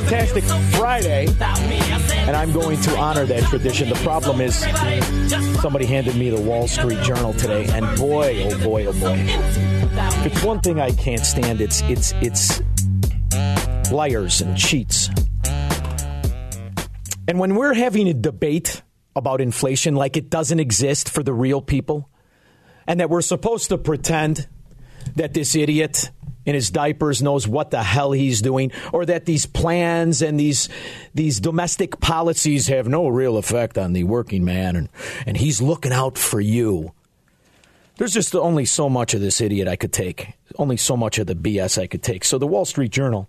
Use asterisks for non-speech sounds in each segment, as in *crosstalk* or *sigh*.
Fantastic Friday, and I'm going to honor that tradition. The problem is, somebody handed me the Wall Street Journal today, and boy, oh boy, oh boy, if it's one thing I can't stand, it's it's it's liars and cheats. And when we're having a debate about inflation like it doesn't exist for the real people, and that we're supposed to pretend that this idiot in his diapers knows what the hell he's doing, or that these plans and these these domestic policies have no real effect on the working man, and, and he's looking out for you. There's just only so much of this idiot I could take, only so much of the BS I could take. So the Wall Street Journal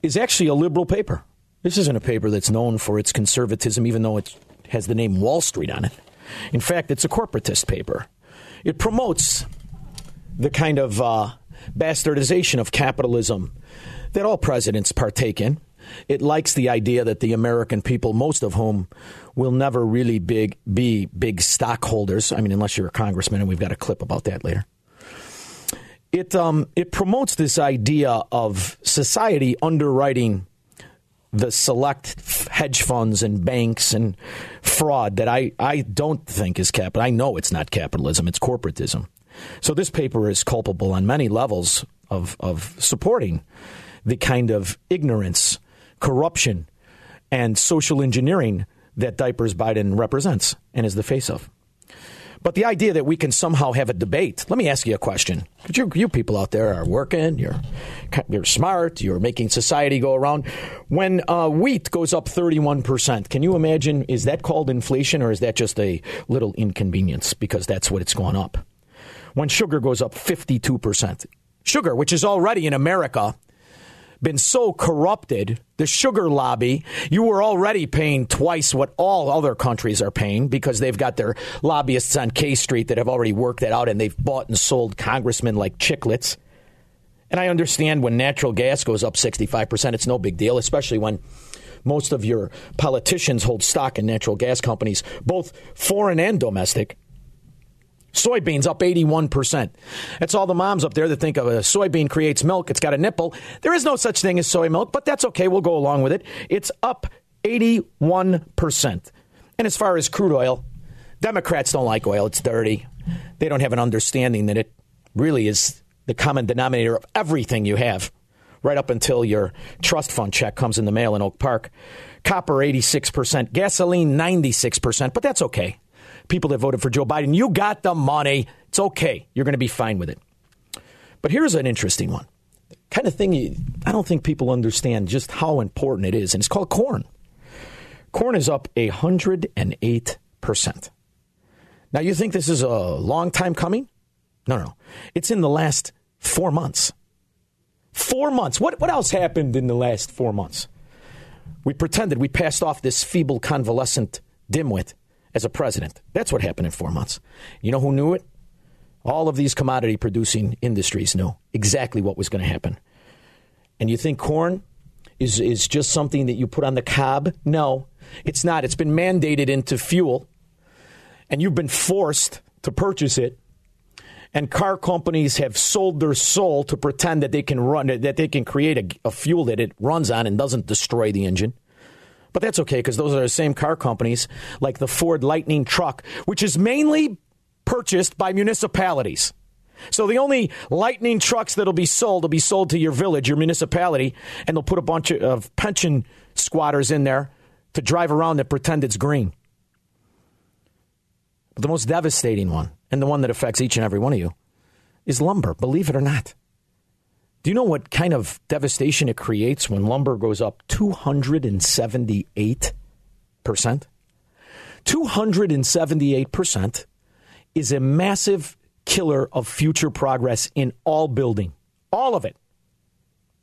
is actually a liberal paper. This isn't a paper that's known for its conservatism, even though it has the name Wall Street on it. In fact, it's a corporatist paper. It promotes the kind of uh, bastardization of capitalism that all presidents partake in. It likes the idea that the American people, most of whom will never really big, be big stockholders. I mean, unless you're a congressman, and we've got a clip about that later. It, um, it promotes this idea of society underwriting the select hedge funds and banks and fraud that I, I don't think is capital. I know it's not capitalism, it's corporatism. So this paper is culpable on many levels of, of supporting the kind of ignorance, corruption, and social engineering that Diapers Biden represents and is the face of. But the idea that we can somehow have a debate, let me ask you a question. You, you people out there are working, you're, you're smart, you're making society go around. When uh, wheat goes up 31%, can you imagine, is that called inflation or is that just a little inconvenience because that's what it's gone up? When sugar goes up 52%, sugar, which is already in America been so corrupted, the sugar lobby, you were already paying twice what all other countries are paying because they've got their lobbyists on K Street that have already worked that out and they've bought and sold congressmen like chiclets. And I understand when natural gas goes up 65%, it's no big deal, especially when most of your politicians hold stock in natural gas companies, both foreign and domestic. Soybeans up 81%. That's all the moms up there that think of a soybean creates milk. It's got a nipple. There is no such thing as soy milk, but that's okay. We'll go along with it. It's up 81%. And as far as crude oil, Democrats don't like oil. It's dirty. They don't have an understanding that it really is the common denominator of everything you have, right up until your trust fund check comes in the mail in Oak Park. Copper, 86%. Gasoline, 96%, but that's okay people that voted for Joe Biden. You got the money. It's okay. You're going to be fine with it. But here's an interesting one. Kind of thing you, I don't think people understand just how important it is, and it's called corn. Corn is up 108%. Now, you think this is a long time coming? No, no. It's in the last four months. Four months. What, what else happened in the last four months? We pretended we passed off this feeble, convalescent dimwit as a president. That's what happened in four months. You know who knew it? All of these commodity producing industries knew exactly what was going to happen. And you think corn is, is just something that you put on the cob? No, it's not. It's been mandated into fuel, and you've been forced to purchase it. And car companies have sold their soul to pretend that they can run that they can create a, a fuel that it runs on and doesn't destroy the engine. But that's okay because those are the same car companies like the Ford Lightning truck, which is mainly purchased by municipalities. So the only lightning trucks that'll be sold will be sold to your village, your municipality, and they'll put a bunch of pension squatters in there to drive around and pretend it's green. But the most devastating one, and the one that affects each and every one of you, is lumber, believe it or not. Do you know what kind of devastation it creates when lumber goes up 278%? 278% is a massive killer of future progress in all building. All of it.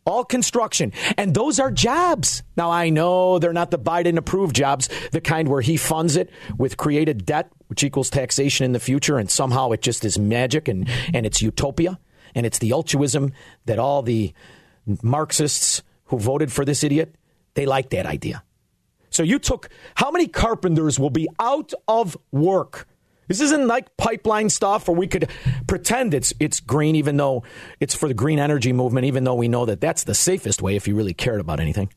All construction. And those are jobs. Now, I know they're not the Biden approved jobs, the kind where he funds it with created debt, which equals taxation in the future, and somehow it just is magic and, and it's utopia. And it's the altruism that all the Marxists who voted for this idiot, they like that idea. So you took how many carpenters will be out of work? This isn't like pipeline stuff where we could pretend it's it's green, even though it's for the green energy movement, even though we know that that's the safest way if you really cared about anything.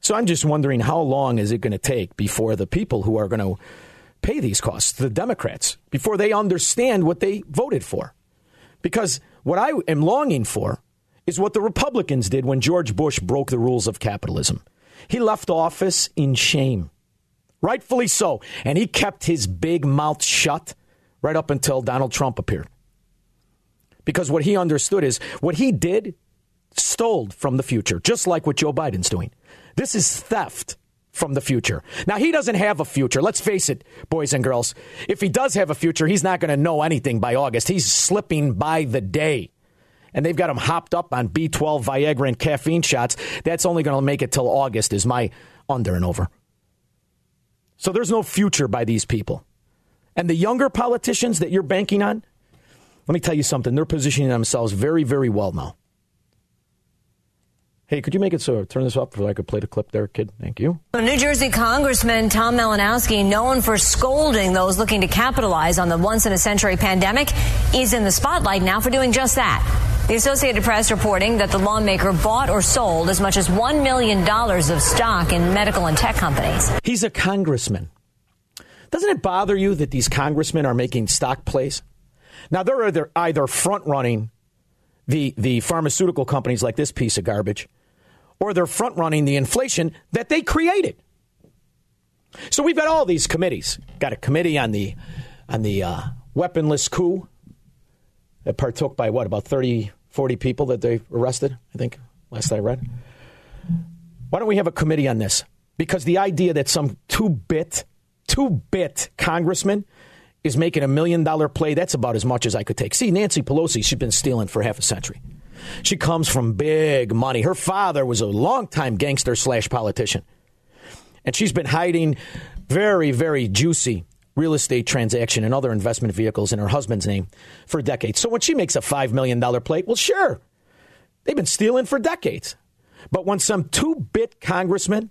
So I'm just wondering how long is it going to take before the people who are going to pay these costs, the Democrats, before they understand what they voted for? Because what I am longing for is what the Republicans did when George Bush broke the rules of capitalism. He left office in shame, rightfully so, and he kept his big mouth shut right up until Donald Trump appeared. Because what he understood is what he did stole from the future, just like what Joe Biden's doing. This is theft from the future. Now, he doesn't have a future. Let's face it, boys and girls. If he does have a future, he's not going to know anything by August. He's slipping by the day. And they've got him hopped up on B12, Viagra, and caffeine shots. That's only going to make it till August, is my under and over. So there's no future by these people. And the younger politicians that you're banking on, let me tell you something. They're positioning themselves very, very well now. Hey, could you make it so turn this up so I could play the clip there, kid? Thank you. New Jersey Congressman Tom Malinowski, known for scolding those looking to capitalize on the once in a century pandemic, is in the spotlight now for doing just that. The Associated Press reporting that the lawmaker bought or sold as much as $1 million of stock in medical and tech companies. He's a congressman. Doesn't it bother you that these congressmen are making stock plays? Now, they're either, either front running the, the pharmaceutical companies like this piece of garbage or they're front running the inflation that they created. So we've got all these committees. Got a committee on the on the uh, weaponless coup that partook by what about 30, 40 people that they arrested. I think last I read. Why don't we have a committee on this? Because the idea that some two bit two bit congressman is making a million dollar play that's about as much as I could take. See, Nancy Pelosi, she's been stealing for half a century. She comes from big money. Her father was a longtime gangster slash politician. And she's been hiding very, very juicy real estate transaction and other investment vehicles in her husband's name for decades. So when she makes a $5 million plate, well, sure. They've been stealing for decades. But when some two bit congressman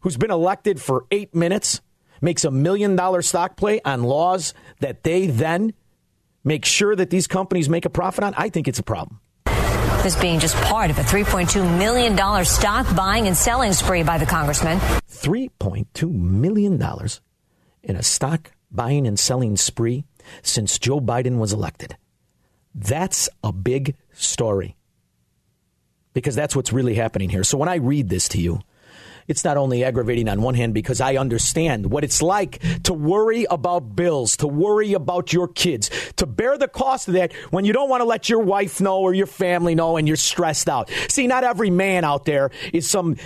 who's been elected for eight minutes makes a million dollar stock play on laws that they then make sure that these companies make a profit on, I think it's a problem. This being just part of a $3.2 million stock buying and selling spree by the congressman. $3.2 million in a stock buying and selling spree since Joe Biden was elected. That's a big story because that's what's really happening here. So when I read this to you, it's not only aggravating on one hand because I understand what it's like to worry about bills, to worry about your kids, to bear the cost of that when you don't want to let your wife know or your family know and you're stressed out. See, not every man out there is some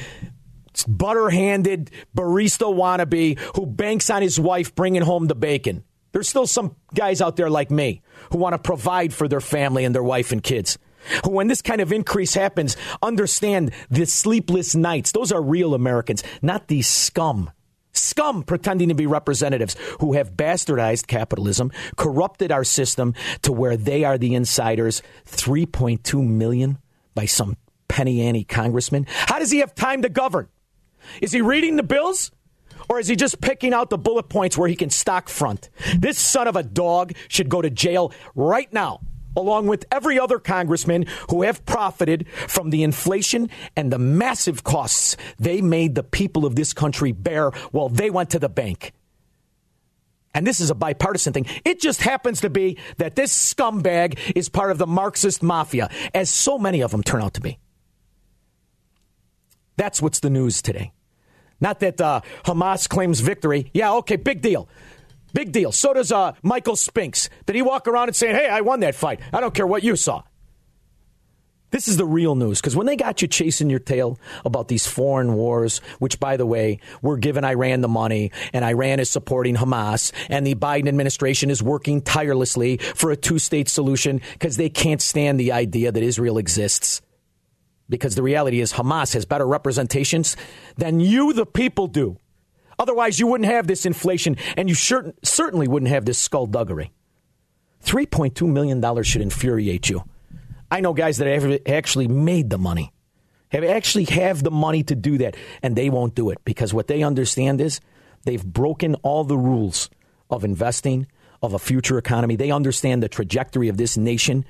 butter handed barista wannabe who banks on his wife bringing home the bacon. There's still some guys out there like me who want to provide for their family and their wife and kids when this kind of increase happens, understand the sleepless nights. Those are real Americans, not these scum. Scum pretending to be representatives who have bastardized capitalism, corrupted our system to where they are the insiders. 3.2 million by some penny ante congressman. How does he have time to govern? Is he reading the bills? Or is he just picking out the bullet points where he can stock front? This son of a dog should go to jail right now along with every other congressman who have profited from the inflation and the massive costs they made the people of this country bear while they went to the bank. And this is a bipartisan thing. It just happens to be that this scumbag is part of the Marxist mafia, as so many of them turn out to be. That's what's the news today. Not that uh, Hamas claims victory. Yeah, okay, big deal. Big deal. So does uh, Michael Spinks. Did he walk around and say, hey, I won that fight? I don't care what you saw. This is the real news because when they got you chasing your tail about these foreign wars, which, by the way, we're giving Iran the money and Iran is supporting Hamas, and the Biden administration is working tirelessly for a two state solution because they can't stand the idea that Israel exists. Because the reality is, Hamas has better representations than you, the people, do. Otherwise, you wouldn't have this inflation and you sure, certainly wouldn't have this skullduggery. $3.2 million should infuriate you. I know guys that have actually made the money, have actually have the money to do that, and they won't do it because what they understand is they've broken all the rules of investing, of a future economy. They understand the trajectory of this nation,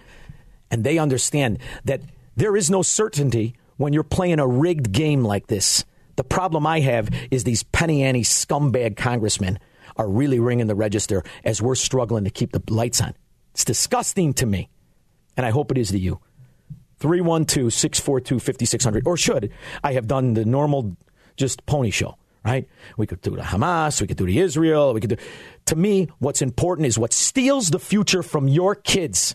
and they understand that there is no certainty when you're playing a rigged game like this. The problem I have is these penny ante scumbag congressmen are really ringing the register as we're struggling to keep the lights on. It's disgusting to me and I hope it is to you. 312 642 5600. Or should I have done the normal just pony show, right? We could do the Hamas, we could do the Israel, we could do. To me, what's important is what steals the future from your kids.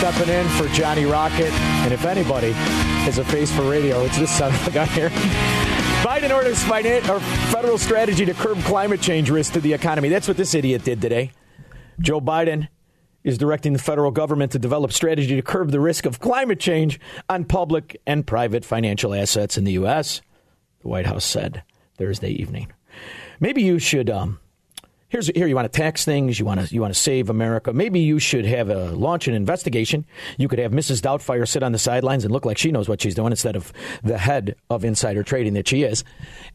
stepping in for Johnny Rocket. And if anybody is a face for radio, it's this son of a gun here. Biden orders Biden or federal strategy to curb climate change risk to the economy. That's what this idiot did today. Joe Biden is directing the federal government to develop strategy to curb the risk of climate change on public and private financial assets in the U.S., the White House said Thursday evening. Maybe you should um, here's here you want to tax things, you want to you want to save America. Maybe you should have a launch an investigation. You could have Mrs. Doubtfire sit on the sidelines and look like she knows what she's doing instead of the head of insider trading that she is.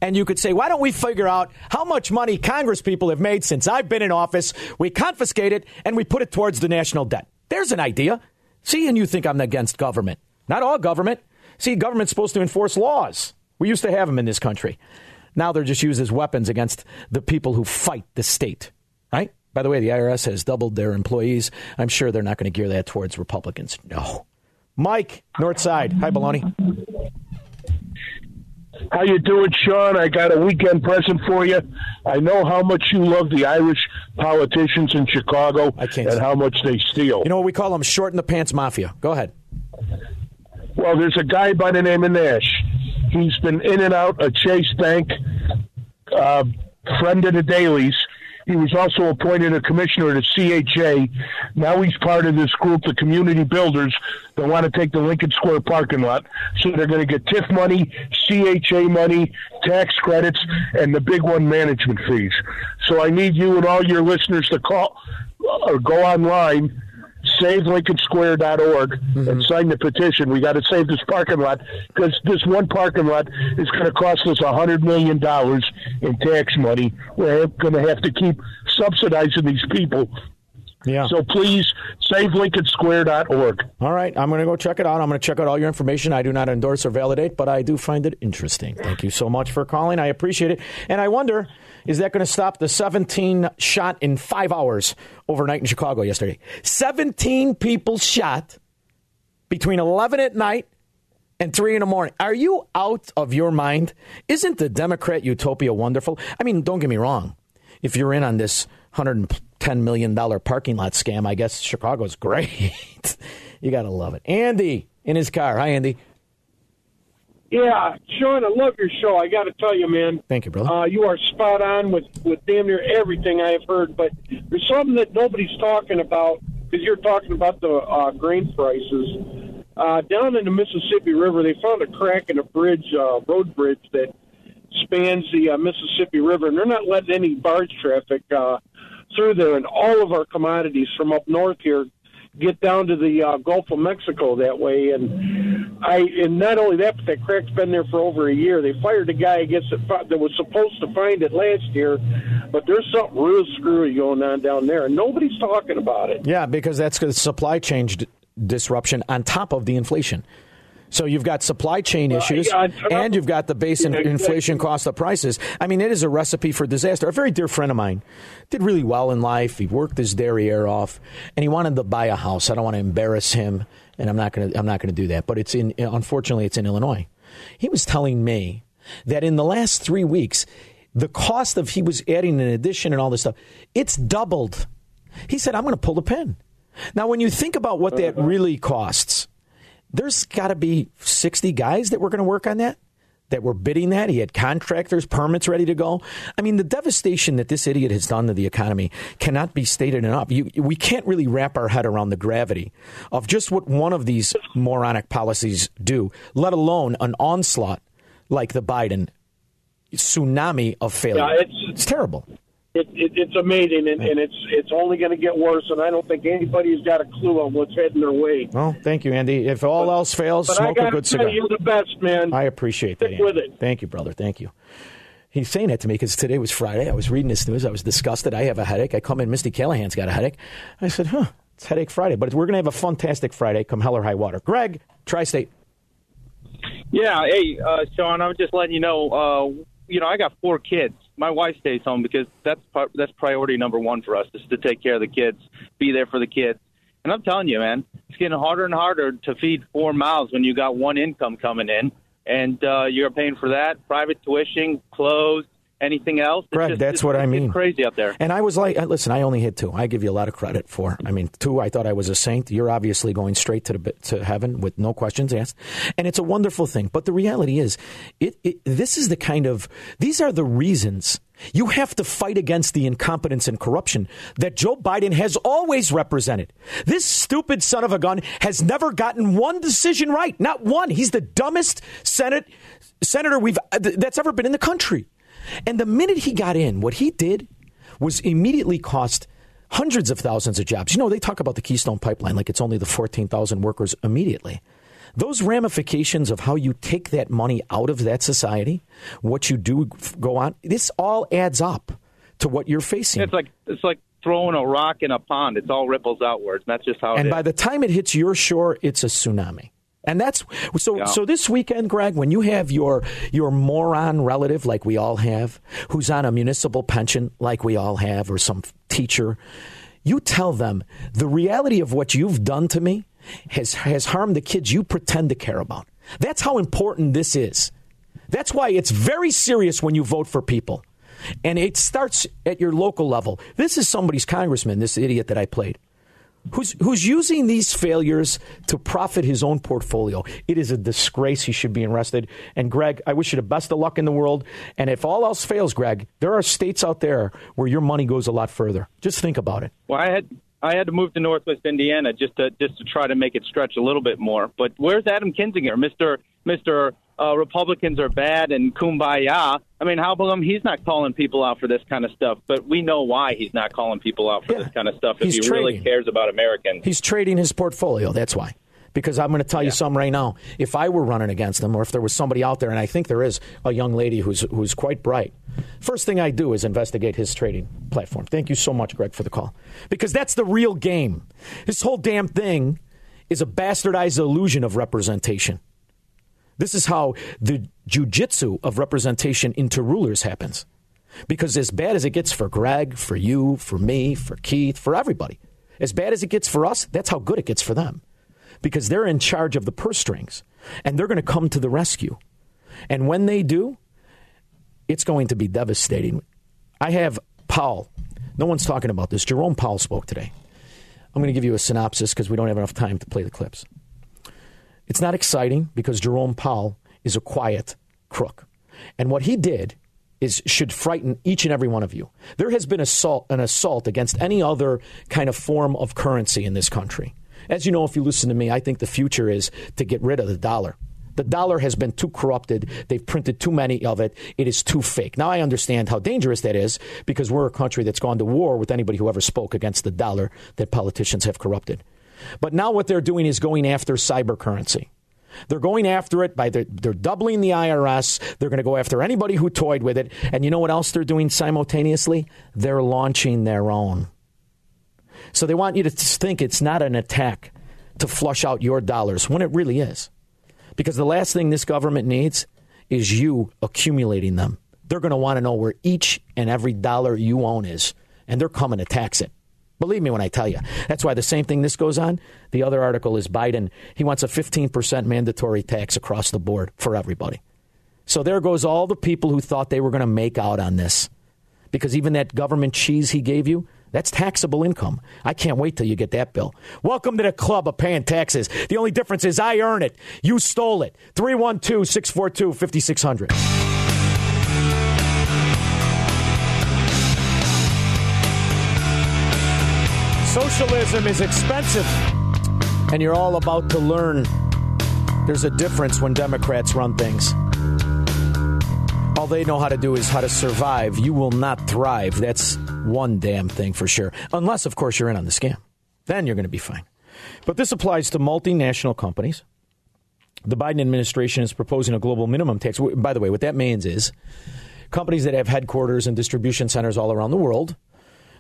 And you could say, why don't we figure out how much money Congress people have made since I've been in office? We confiscate it and we put it towards the national debt. There's an idea. See, and you think I'm against government. Not all government. See, government's supposed to enforce laws. We used to have them in this country. Now they're just used as weapons against the people who fight the state, right? By the way, the IRS has doubled their employees. I'm sure they're not going to gear that towards Republicans. No. Mike, North Side. Hi, Baloney. How you doing, Shaun? I got a weekend present for you. I know how much you love the Irish politicians in Chicago I can't and how much they steal. You know what we call them? Short in the pants mafia. Go ahead. Well, there's a guy by the name of Nash. He's been in and out of Chase Bank, uh, friend of the Daleys. He was also appointed a commissioner at CHA. Now he's part of this group, the community builders, that want to take the Lincoln Square parking lot. So they're going to get TIF money, CHA money, tax credits, and the big one, management fees. So I need you and all your listeners to call or go online SaveLincolnSquare.org mm-hmm. and sign the petition. We got to save this parking lot because this one parking lot is going to cost us a hundred million dollars in tax money. We're going to have to keep subsidizing these people. Yeah. So please SaveLincolnSquare.org. All right, I'm going to go check it out. I'm going to check out all your information. I do not endorse or validate, but I do find it interesting. Thank you so much for calling. I appreciate it. And I wonder is that going to stop the 17 shot in five hours overnight in Chicago yesterday? 17 people shot between 11 at night and 3 in the morning. Are you out of your mind? Isn't the Democrat utopia wonderful? I mean, don't get me wrong. If you're in on this $110 million parking lot scam, I guess Chicago's *laughs* great. you got to love it. Andy in his car. Hi, Andy. Yeah, Shaun, I love your show. I got to tell you, man. Thank you, brother. Uh, you are spot on with with damn near everything I have heard. But there's something that nobody's talking about because you're talking about the uh, grain prices. Uh, down in the Mississippi River, they found a crack in a bridge, uh, road bridge that spans the uh, Mississippi River, and they're not letting any barge traffic uh, through there, and all of our commodities from up north here get down to the uh, Gulf of Mexico that way. And I, and not only that, but that crack's been there for over a year. They fired a guy, I guess, that, was supposed to find it last year, but there's something real screwy going on down there, and nobody's talking about it. Yeah, because that's supply chain d- disruption on top of the inflation. So you've got supply chain issues, yeah, and you've got the base in- Yeah, exactly. inflation cost of prices. I mean, it is a recipe for disaster. A very dear friend of mine did really well in life. He worked his derriere off, and he wanted to buy a house. I don't want to embarrass him, and I'm not going to. I'm not going to do that. But it's in. Unfortunately, it's in Illinois. He was telling me that in the last three weeks, the cost of he was adding an addition and all this stuff, it's doubled. He said, "I'm going to pull the pin." Now, when you think about what that uh-huh. really costs, there's got to be 60 guys that were going to work on that, that were bidding that. He had contractors, permits ready to go. I mean, the devastation that this idiot has done to the economy cannot be stated enough. You, we can't really wrap our head around the gravity of just what one of these moronic policies do, let alone an onslaught like the Biden tsunami of failure. Yeah, it's- it's terrible. It, it, it's amazing, and, and it's it's only going to get worse. And I don't think anybody's got a clue on what's heading their way. Well, thank you, Andy. If all else fails, smoke a good cigar. you, you're the best, man. I appreciate that. Stick with Andy. it. Thank you, brother. Thank you. He's saying that to me because today was Friday. I was reading this news. I was disgusted. I have a headache. I come in. Misty Callahan's got a headache. I said, huh, it's Headache Friday. But we're going to have a fantastic Friday come hell or high water. Greg, Tri State. Yeah, hey, uh, Shaun, I'm just letting you know. Uh, you know, I got four kids. My wife stays home because that's that's priority number one for us is to take care of the kids, be there for the kids. And I'm telling you, man, it's getting harder and harder to feed four mouths when you got one income coming in, and uh, you're paying for that, private tuition, clothes, anything else. It's Greg, just- that's what I mean. Crazy out there. And I was like, uh, listen, I only hit two. I give you a lot of credit for. I mean, two. I thought I was a saint. You're obviously going straight to the to heaven with no questions asked, and it's a wonderful thing. But the reality is, it, it this is the kind of these are the reasons you have to fight against the incompetence and corruption that Joe Biden has always represented. This stupid son of a gun has never gotten one decision right, not one. He's the dumbest senate senator we've that's ever been in the country. And the minute he got in, what he did was immediately cost hundreds of thousands of jobs. You know, they talk about the Keystone Pipeline like it's only the 14,000 workers immediately. Those ramifications of how you take that money out of that society, what you do go on, this all adds up to what you're facing. It's like it's like throwing a rock in a pond. It's all ripples outwards. And that's just how and by the time it hits your shore, it's a tsunami. And that's so. Yeah. So this weekend, Greg, when you have your your moron relative, like we all have, who's on a municipal pension, like we all have, or some teacher, you tell them the reality of what you've done to me has has harmed the kids you pretend to care about. That's how important this is. That's why it's very serious when you vote for people. And it starts at your local level. This is somebody's congressman, this idiot that I played who's who's using these failures to profit his own portfolio. It is a disgrace. He should be arrested. And Greg, I wish you the best of luck in the world. And if all else fails, Greg, there are states out there where your money goes a lot further. Just think about it. Well, I had I had to move to Northwest Indiana just to just to try to make it stretch a little bit more. But where's Adam Kinzinger, Mister Mister? Uh, Republicans are bad and kumbaya. I mean, how come he's not calling people out for this kind of stuff? But we know why he's not calling people out for Yeah. this kind of stuff if He's he really trading. cares about Americans. He's trading his portfolio. That's why. Because I'm going to tell you something right now. If I were running against him, or if there was somebody out there, and I think there is a young lady who's who's quite bright, first thing I do is investigate his trading platform. Thank you so much, Greg, for the call. Because that's the real game. This whole damn thing is a bastardized illusion of representation. This is how the jujitsu of representation into rulers happens. Because as bad as it gets for Greg, for you, for me, for Keith, for everybody, as bad as it gets for us, that's how good it gets for them. Because they're in charge of the purse strings and they're going to come to the rescue. And when they do, it's going to be devastating. I have Powell. No one's talking about this. Jerome Powell spoke today. I'm going to give you a synopsis because we don't have enough time to play the clips. It's not exciting because Jerome Powell is a quiet crook. And what he did is should frighten each and every one of you. There has been assault, an assault against any other kind of form of currency in this country. As you know, if you listen to me, I think the future is to get rid of the dollar. The dollar has been too corrupted. They've printed too many of it. It is too fake. Now I understand how dangerous that is because we're a country that's gone to war with anybody who ever spoke against the dollar that politicians have corrupted. But now what they're doing is going after cyber currency. They're going after it by the, they're doubling the IRS. They're going to go after anybody who toyed with it. And you know what else they're doing simultaneously? They're launching their own. So they want you to think it's not an attack to flush out your dollars when it really is. Because the last thing this government needs is you accumulating them. They're going to want to know where each and every dollar you own is, and they're coming to tax it. Believe me when I tell you. That's why the same thing this goes on. The other article is Biden. He wants a 15% mandatory tax across the board for everybody. So there goes all the people who thought they were going to make out on this. Because even that government cheese he gave you, that's taxable income. I can't wait till you get that bill. Welcome to the club of paying taxes. The only difference is I earn it. You stole it. 312 642 5600. Socialism is expensive, and you're all about to learn there's a difference when Democrats run things. All they know how to do is how to survive. You will not thrive. That's one damn thing for sure. Unless, of course, you're in on the scam. Then you're going to be fine. But this applies to multinational companies. The Biden administration is proposing a global minimum tax. By the way, what that means is companies that have headquarters and distribution centers all around the world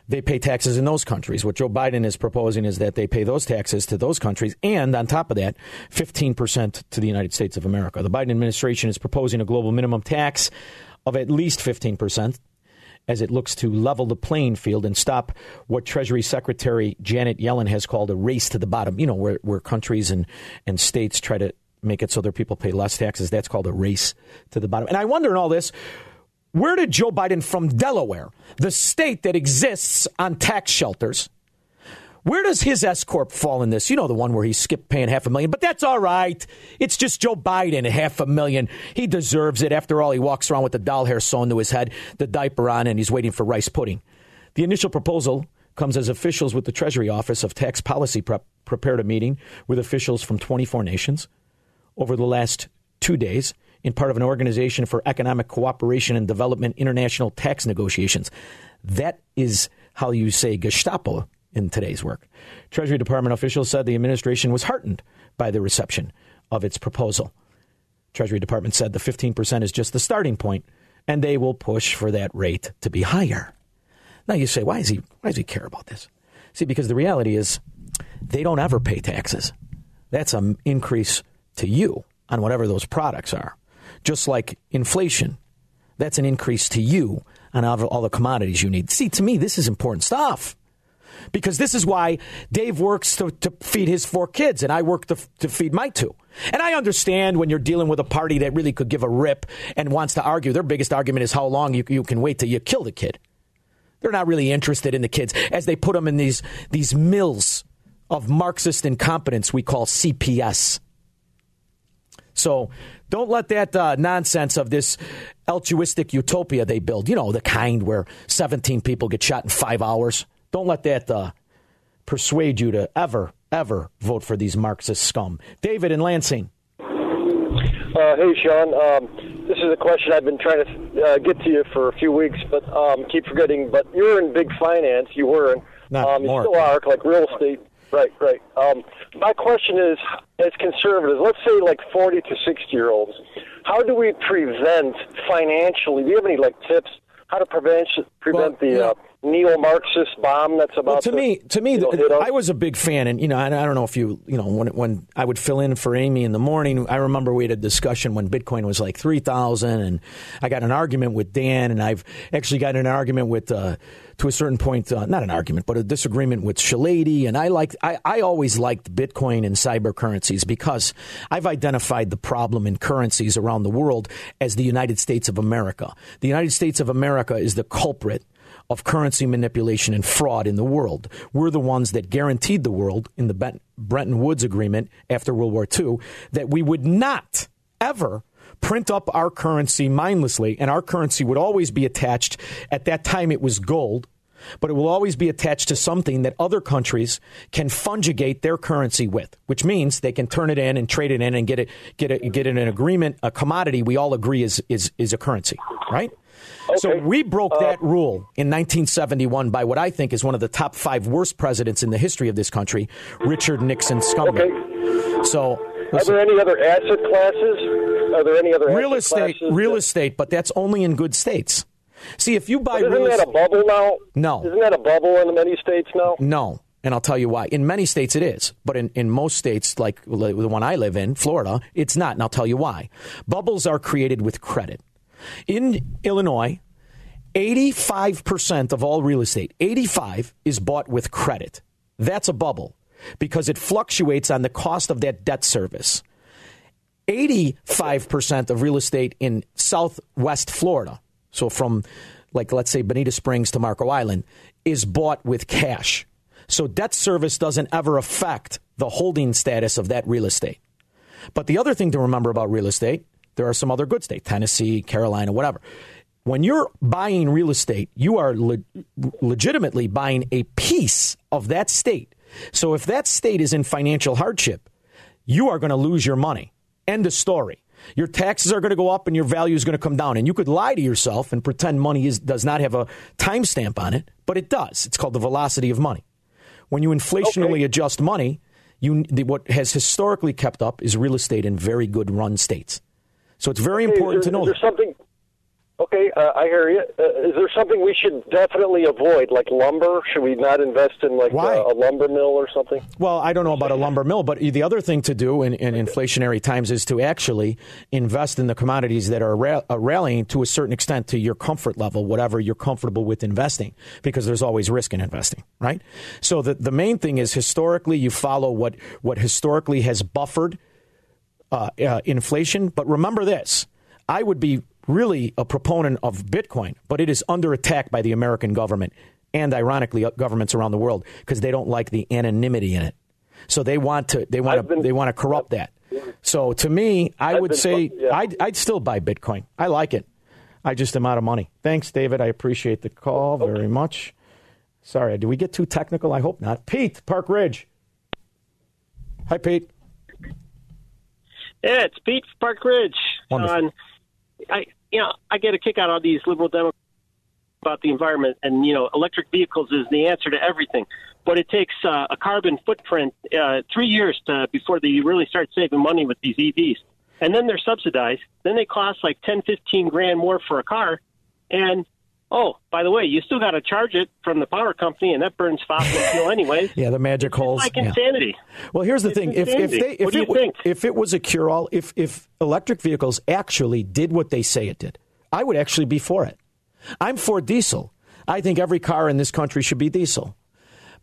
they pay taxes in those countries. What Joe Biden is proposing is that they pay those taxes to those countries, and on top of that, 15% to the United States of America. The Biden administration is proposing a global minimum tax of at least 15% as it looks to level the playing field and stop what Treasury Secretary Janet Yellen has called a race to the bottom. You know, where, where countries and, and states try to make it so their people pay less taxes. That's called a race to the bottom. And I wonder in all this, where did Joe Biden from Delaware, the state that exists on tax shelters, where does his S corp fall in this? You know the one where he skipped paying half a million, but that's all right. It's just Joe Biden, half a million. He deserves it. After all, he walks around with the doll hair sewn to his head, the diaper on, and he's waiting for rice pudding. The initial proposal comes as officials with the Treasury Office of Tax Policy Prep prepared a meeting with officials from 24 nations over the last two days in part of an organization for economic cooperation and development international tax negotiations. That is how you say Gestapo in today's work. Treasury Department officials said the administration was heartened by the reception of its proposal. Treasury Department said the 15% is just the starting point and they will push for that rate to be higher. Now you say, why, is he, why does he care about this? See, because the reality is they don't ever pay taxes. That's an increase to you on whatever those products are just like inflation. That's an increase to you on all the commodities you need. See, to me, this is important stuff because this is why Dave works to, to feed his four kids and I work to, to feed my two. And I understand when you're dealing with a party that really could give a rip and wants to argue. Their biggest argument is how long you, you can wait till you kill the kid. They're not really interested in the kids as they put them in these, these mills of Marxist incompetence we call CPS. So don't let that uh, nonsense of this altruistic utopia they build, you know, the kind where 17 people get shot in five hours, don't let that uh, persuade you to ever, ever vote for these Marxist scum. David in Lansing. Uh, hey, Shaun. Um, this is a question I've been trying to uh, get to you for a few weeks, but um, keep forgetting. But you're in big finance. You were in. Not um, you more. still are, like real estate. Right, right. Um, my question is, as conservatives, let's say like 40 to 60 year olds, how do we prevent financially? Do you have any like tips how to prevent prevent Well, the yeah. uh, neo-Marxist bomb that's about Well, to me, to me, you know, th- hit us? I was a big fan, and you know, I, I don't know if you, you know, when when I would fill in for Amy in the morning, I remember we had a discussion when Bitcoin was like three thousand, and I got an argument with Dan, and I've actually got an argument with, uh, to a certain point, uh, not an argument, but a disagreement with Shalady, and I like, I, I always liked Bitcoin and cyber currencies because I've identified the problem in currencies around the world as the United States of America. The United States of America is the culprit of currency manipulation and fraud in the world. We're the ones that guaranteed the world in the Bretton Woods Agreement after World War II that we would not ever print up our currency mindlessly, and our currency would always be attached. At that time, it was gold. but it will always be attached to something that other countries can fungiate their currency with, which means they can turn it in and trade it in and get it get it get it an agreement, a commodity we all agree is is is a currency, right? So we broke uh, that rule in 1971 by what I think is one of the top five worst presidents in the history of this country, Richard Nixon scumbag. So Are there any other asset classes? Are there any other real estate, real that- estate, but that's only in good states. See, if you buy But isn't that estate, a bubble now? No. Isn't that a bubble in many states now? No. And I'll tell you why. In many states, it is. But in, in most states, like the one I live in, Florida, it's not. And I'll tell you why. Bubbles are created with credit. In Illinois, 85% of all real estate, 85 is bought with credit. That's a bubble because it fluctuates on the cost of that debt service. 85% of real estate in southwest Florida, so from like let's say Bonita Springs to Marco Island, is bought with cash. So debt service doesn't ever affect the holding status of that real estate. But the other thing to remember about real estate, there are some other good states, Tennessee, Carolina, whatever. When you're buying real estate, you are le- legitimately buying a piece of that state. So if that state is in financial hardship, you are going to lose your money. End of story. Your taxes are going to go up and your value is going to come down. And you could lie to yourself and pretend money is, does not have a timestamp on it, but it does. It's called the velocity of money. When you inflationally adjust money, you, the, what has historically kept up is real estate in very good run states. So it's very Okay, important there- to know is there something? Okay, uh, I hear you. Uh, is there something we should definitely avoid, like lumber? Should we not invest in like uh, a lumber mill or something? Well, I don't know about a lumber mill, but the other thing to do in, in inflationary times is to actually invest in the commodities that are ra- uh, rallying to a certain extent to your comfort level, whatever you're comfortable with investing, because there's always risk in investing, right? So the, the main thing is historically you follow what, what historically has buffered uh, uh, inflation. But remember this I would be really a proponent of Bitcoin, but it is under attack by the American government and, ironically, uh, governments around the world because they don't like the anonymity in it. So they want to they want to they want to corrupt that. So to me, I I've would been- say yeah. I'd, I'd still buy Bitcoin. I like it. I just am out of money. Thanks, David. I appreciate the call very much. Sorry, do we get too technical? I hope not. Pete, Park Ridge. Hi, Pete. Yeah, it's Pete from Park Ridge. Wonderful. On, I you know I get a kick out of these liberal Democrats about the environment, and you know electric vehicles is the answer to everything. But it takes uh, a carbon footprint uh, three years to, before they really start saving money with these EVs, and then they're subsidized. Then they cost like ten, fifteen grand more for a car, and oh, by the way, you still got to charge it from the power company, and that burns fossil *laughs* fuel anyways. Yeah, the magic holes. Like yeah. insanity. Well, here's the It's thing: if if they if What do it you think? if it was a cure all, if if electric vehicles actually did what they say it did, I would actually be for it. I'm for diesel. I think every car in this country should be diesel.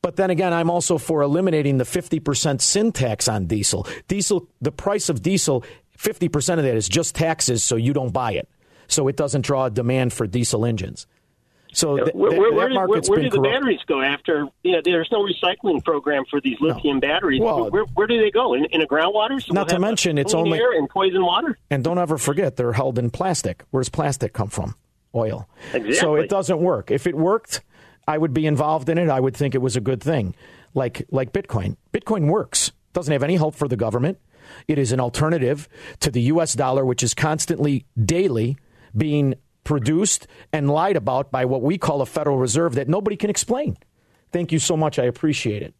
But then again, I'm also for eliminating the 50% sin tax on diesel. Diesel, the price of diesel, 50% of that is just taxes, so you don't buy it. So it doesn't draw a demand for diesel engines. So th- where, where, that where, do- where, where do the corrupt. batteries go after? You know, there's no recycling program for these lithium batteries. Well- where, where do they go? In, in a groundwater? So Not we'll to mention it's only- air and poison water. And don't ever forget, they're held in plastic. Where does plastic come from? Oil. Exactly. So it doesn't work. If it worked, I would be involved in it. I would think it was a good thing. Like like Bitcoin. Bitcoin works. Doesn't have any help for the government. It is an alternative to the US dollar, which is constantly daily being produced and lied about by what we call a Federal Reserve that nobody can explain. Thank you so much. I appreciate it.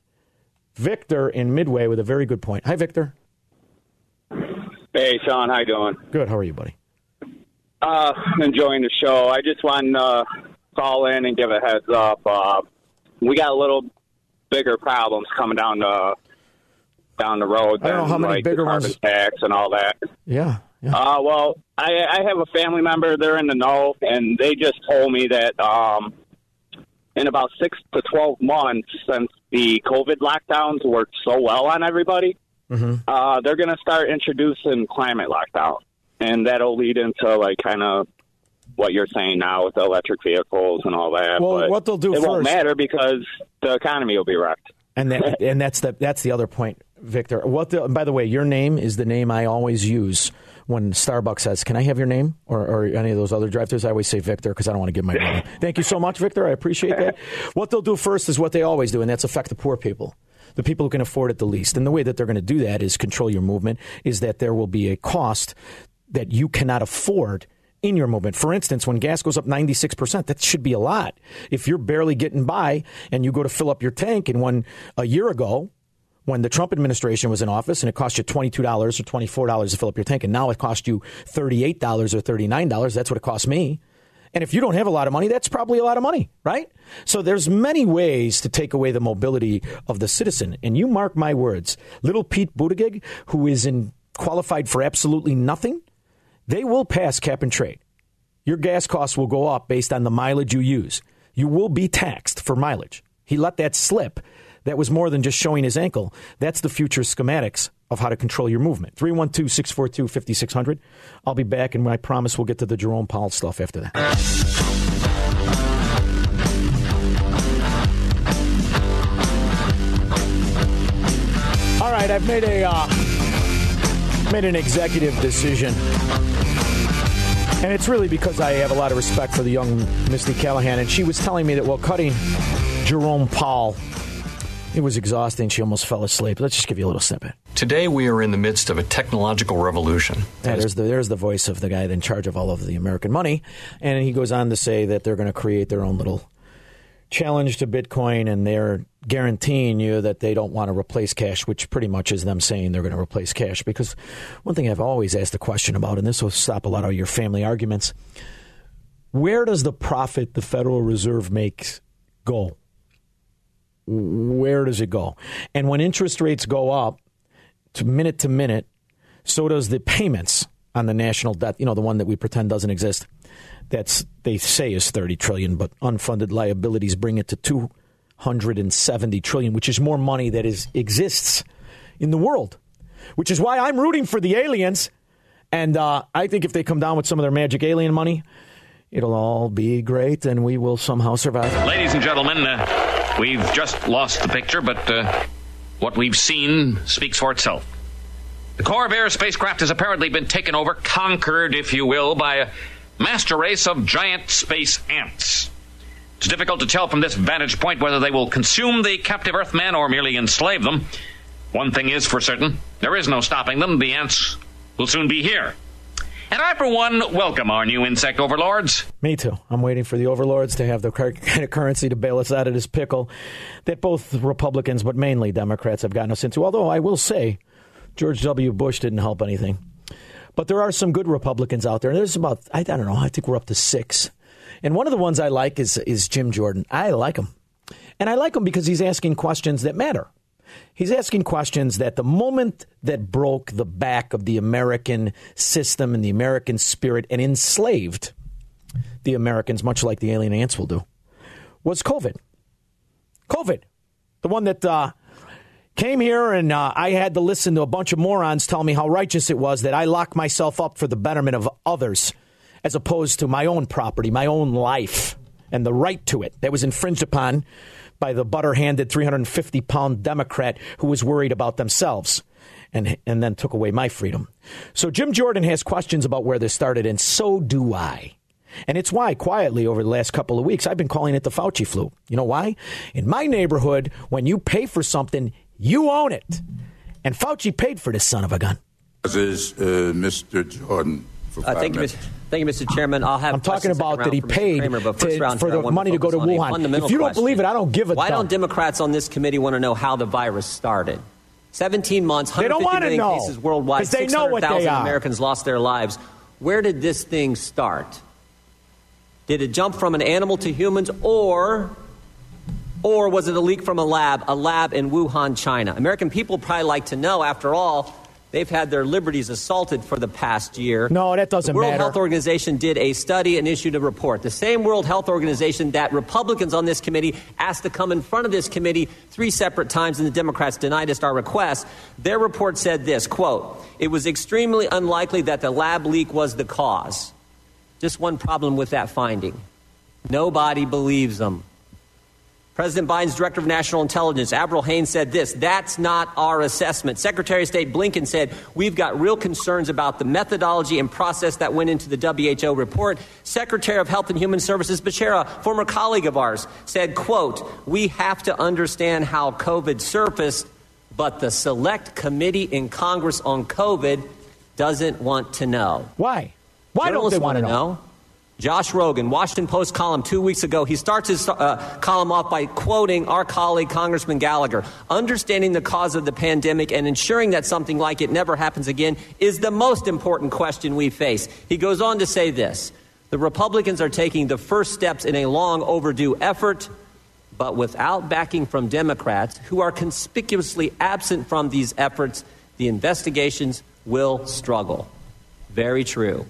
Victor in Midway with a very good point. Hi, Victor. Hey, Shaun, how you doing? Good. How are you, buddy? Uh, enjoying the show. I just want to call in and give a heads up. Uh, we got a little bigger problems coming down the down the road. I don't know how many like, bigger ones- tax and all that. Yeah. Uh, well, I, I have a family member. They're in the know, and they just told me that um, in about six to twelve months, since the COVID lockdowns worked so well on everybody, Mm-hmm. uh, they're going to start introducing climate lockdown, and that'll lead into like kind of what you're saying now with the electric vehicles and all that. Well, but what they'll do it won't matter because the economy will be wrecked. And that, *laughs* and that's the that's the other point, Victor. What? The, by the way, your name is the name I always use when Starbucks says, "Can I have your name?" or, or any of those other drive-throughs. I always say Victor because I don't want to give my name. *laughs* Thank you so much, Victor. I appreciate that. *laughs* What they'll do first is what they always do, and that's affect the poor people. The people who can afford it the least. And the way that they're going to do that is control your movement, is that there will be a cost that you cannot afford in your movement. For instance, when gas goes up 96%, that should be a lot. If you're barely getting by and you go to fill up your tank, and when a year ago, when the Trump administration was in office and it cost you $22 or $24 to fill up your tank, and now it costs you $38 or $39, that's what it cost me. And if you don't have a lot of money, that's probably a lot of money, right? So there's many ways to take away the mobility of the citizen. And you mark my words, little Pete Buttigieg, who is in, qualified for absolutely nothing, they will pass cap and trade. Your gas costs will go up based on the mileage you use. You will be taxed for mileage. He let that slip. That was more than just showing his ankle. That's the future schematics of how to control your movement. 312 642 5600. I'll be back, and I promise we'll get to the Jerome Powell stuff after that. All right, I've made a uh, made an executive decision, and it's really because I have a lot of respect for the young Misty Callahan, and she was telling me that while cutting Jerome Powell, it was exhausting. She almost fell asleep. Let's just give you a little snippet. Today, we are in the midst of a technological revolution. Yeah, there's the there's the voice of the guy in charge of all of the American money, and he goes on to say that they're going to create their own little challenge to Bitcoin, and they're guaranteeing you that they don't want to replace cash, which pretty much is them saying they're going to replace cash. Because one thing I've always asked the question about, and this will stop a lot of your family arguments: where does the profit the Federal Reserve makes go? Where does it go? And when interest rates go up to minute to minute, so does the payments on the national debt. You know, the one that we pretend doesn't exist. That's they say is 30 trillion, but unfunded liabilities bring it to 270 trillion, which is more money that is exists in the world. Which is why I'm rooting for the aliens, and uh, I think if they come down with some of their magic alien money, it'll all be great, and we will somehow survive. Ladies and gentlemen, uh, we've just lost the picture, but uh, what we've seen speaks for itself. The Corvair spacecraft has apparently been taken over, conquered, if you will, by a master race of giant space ants. It's difficult to tell from this vantage point whether they will consume the captive Earthmen or merely enslave them. One thing is for certain there is no stopping them. The ants will soon be here. And I, for one, welcome our new insect overlords. Me too. I'm waiting for the overlords to have the *laughs* kind of currency to bail us out of this pickle that both Republicans, but mainly Democrats, have gotten us into. Although I will say, George W. Bush didn't help anything. But there are some good Republicans out there. There's about, I, I don't know, I think we're up to six. And one of the ones I like is, is Jim Jordan. I like him. And I like him because he's asking questions that matter. He's asking questions that the moment that broke the back of the American system and the American spirit and enslaved the Americans, much like the alien ants will do, was COVID. COVID. The one that uh, came here and uh, I had to listen to a bunch of morons tell me how righteous it was that I locked myself up for the betterment of others as opposed to my own property, my own life, and the right to it that was infringed upon by the butter handed 350 pound Democrat who was worried about themselves and, and then took away my freedom. So Jim Jordan has questions about where this started, and so do I. And it's why, quietly, over the last couple of weeks, I've been calling it the Fauci flu. You know why? In my neighborhood, when you pay for something, you own it. And Fauci paid for this son of a gun. This is uh, Mr. Jordan. For Uh, five thank you, minutes. Mr. Thank you, Mr. Chairman. I'll have. I'm talking about that he round for Mr. paid Kramer, to- round for the money to go to Wuhan. If you don't question. believe it, I don't give a Why dump. don't Democrats on this committee want to know how the virus started? 17 months, They don't 150 wanna million know, cases worldwide. they know what they 600,000 are. Americans lost their lives. Where did this thing start? Did it jump from an animal to humans, or or was it a leak from a lab, a lab in Wuhan, China? American people probably like to know. After all, they've had their liberties assaulted for the past year. No, that doesn't matter. the World matter. Health Organization did a study and issued a report. The same World Health Organization that Republicans on this committee asked to come in front of this committee three separate times, and the Democrats denied us our request. Their report said this quote, it was extremely unlikely that the lab leak was the cause. Just one problem with that finding. Nobody believes them. President Biden's director of national intelligence, Avril Haines, said this That's not our assessment. Secretary of State Blinken said, We've got real concerns about the methodology and process that went into the WHO report. Secretary of Health and Human Services, Becerra, former colleague of ours, said, quote, We have to understand how COVID surfaced, but the select committee in Congress on COVID doesn't want to know. Why? Why don't they want to wanna know? Josh Rogin, Washington Post column two weeks ago, he starts his uh, column off by quoting our colleague Congressman Gallagher. Understanding the cause of the pandemic and ensuring that something like it never happens again is the most important question we face. He goes on to say this The Republicans are taking the first steps in a long overdue effort, but without backing from Democrats, who are conspicuously absent from these efforts, the investigations will struggle. Very true.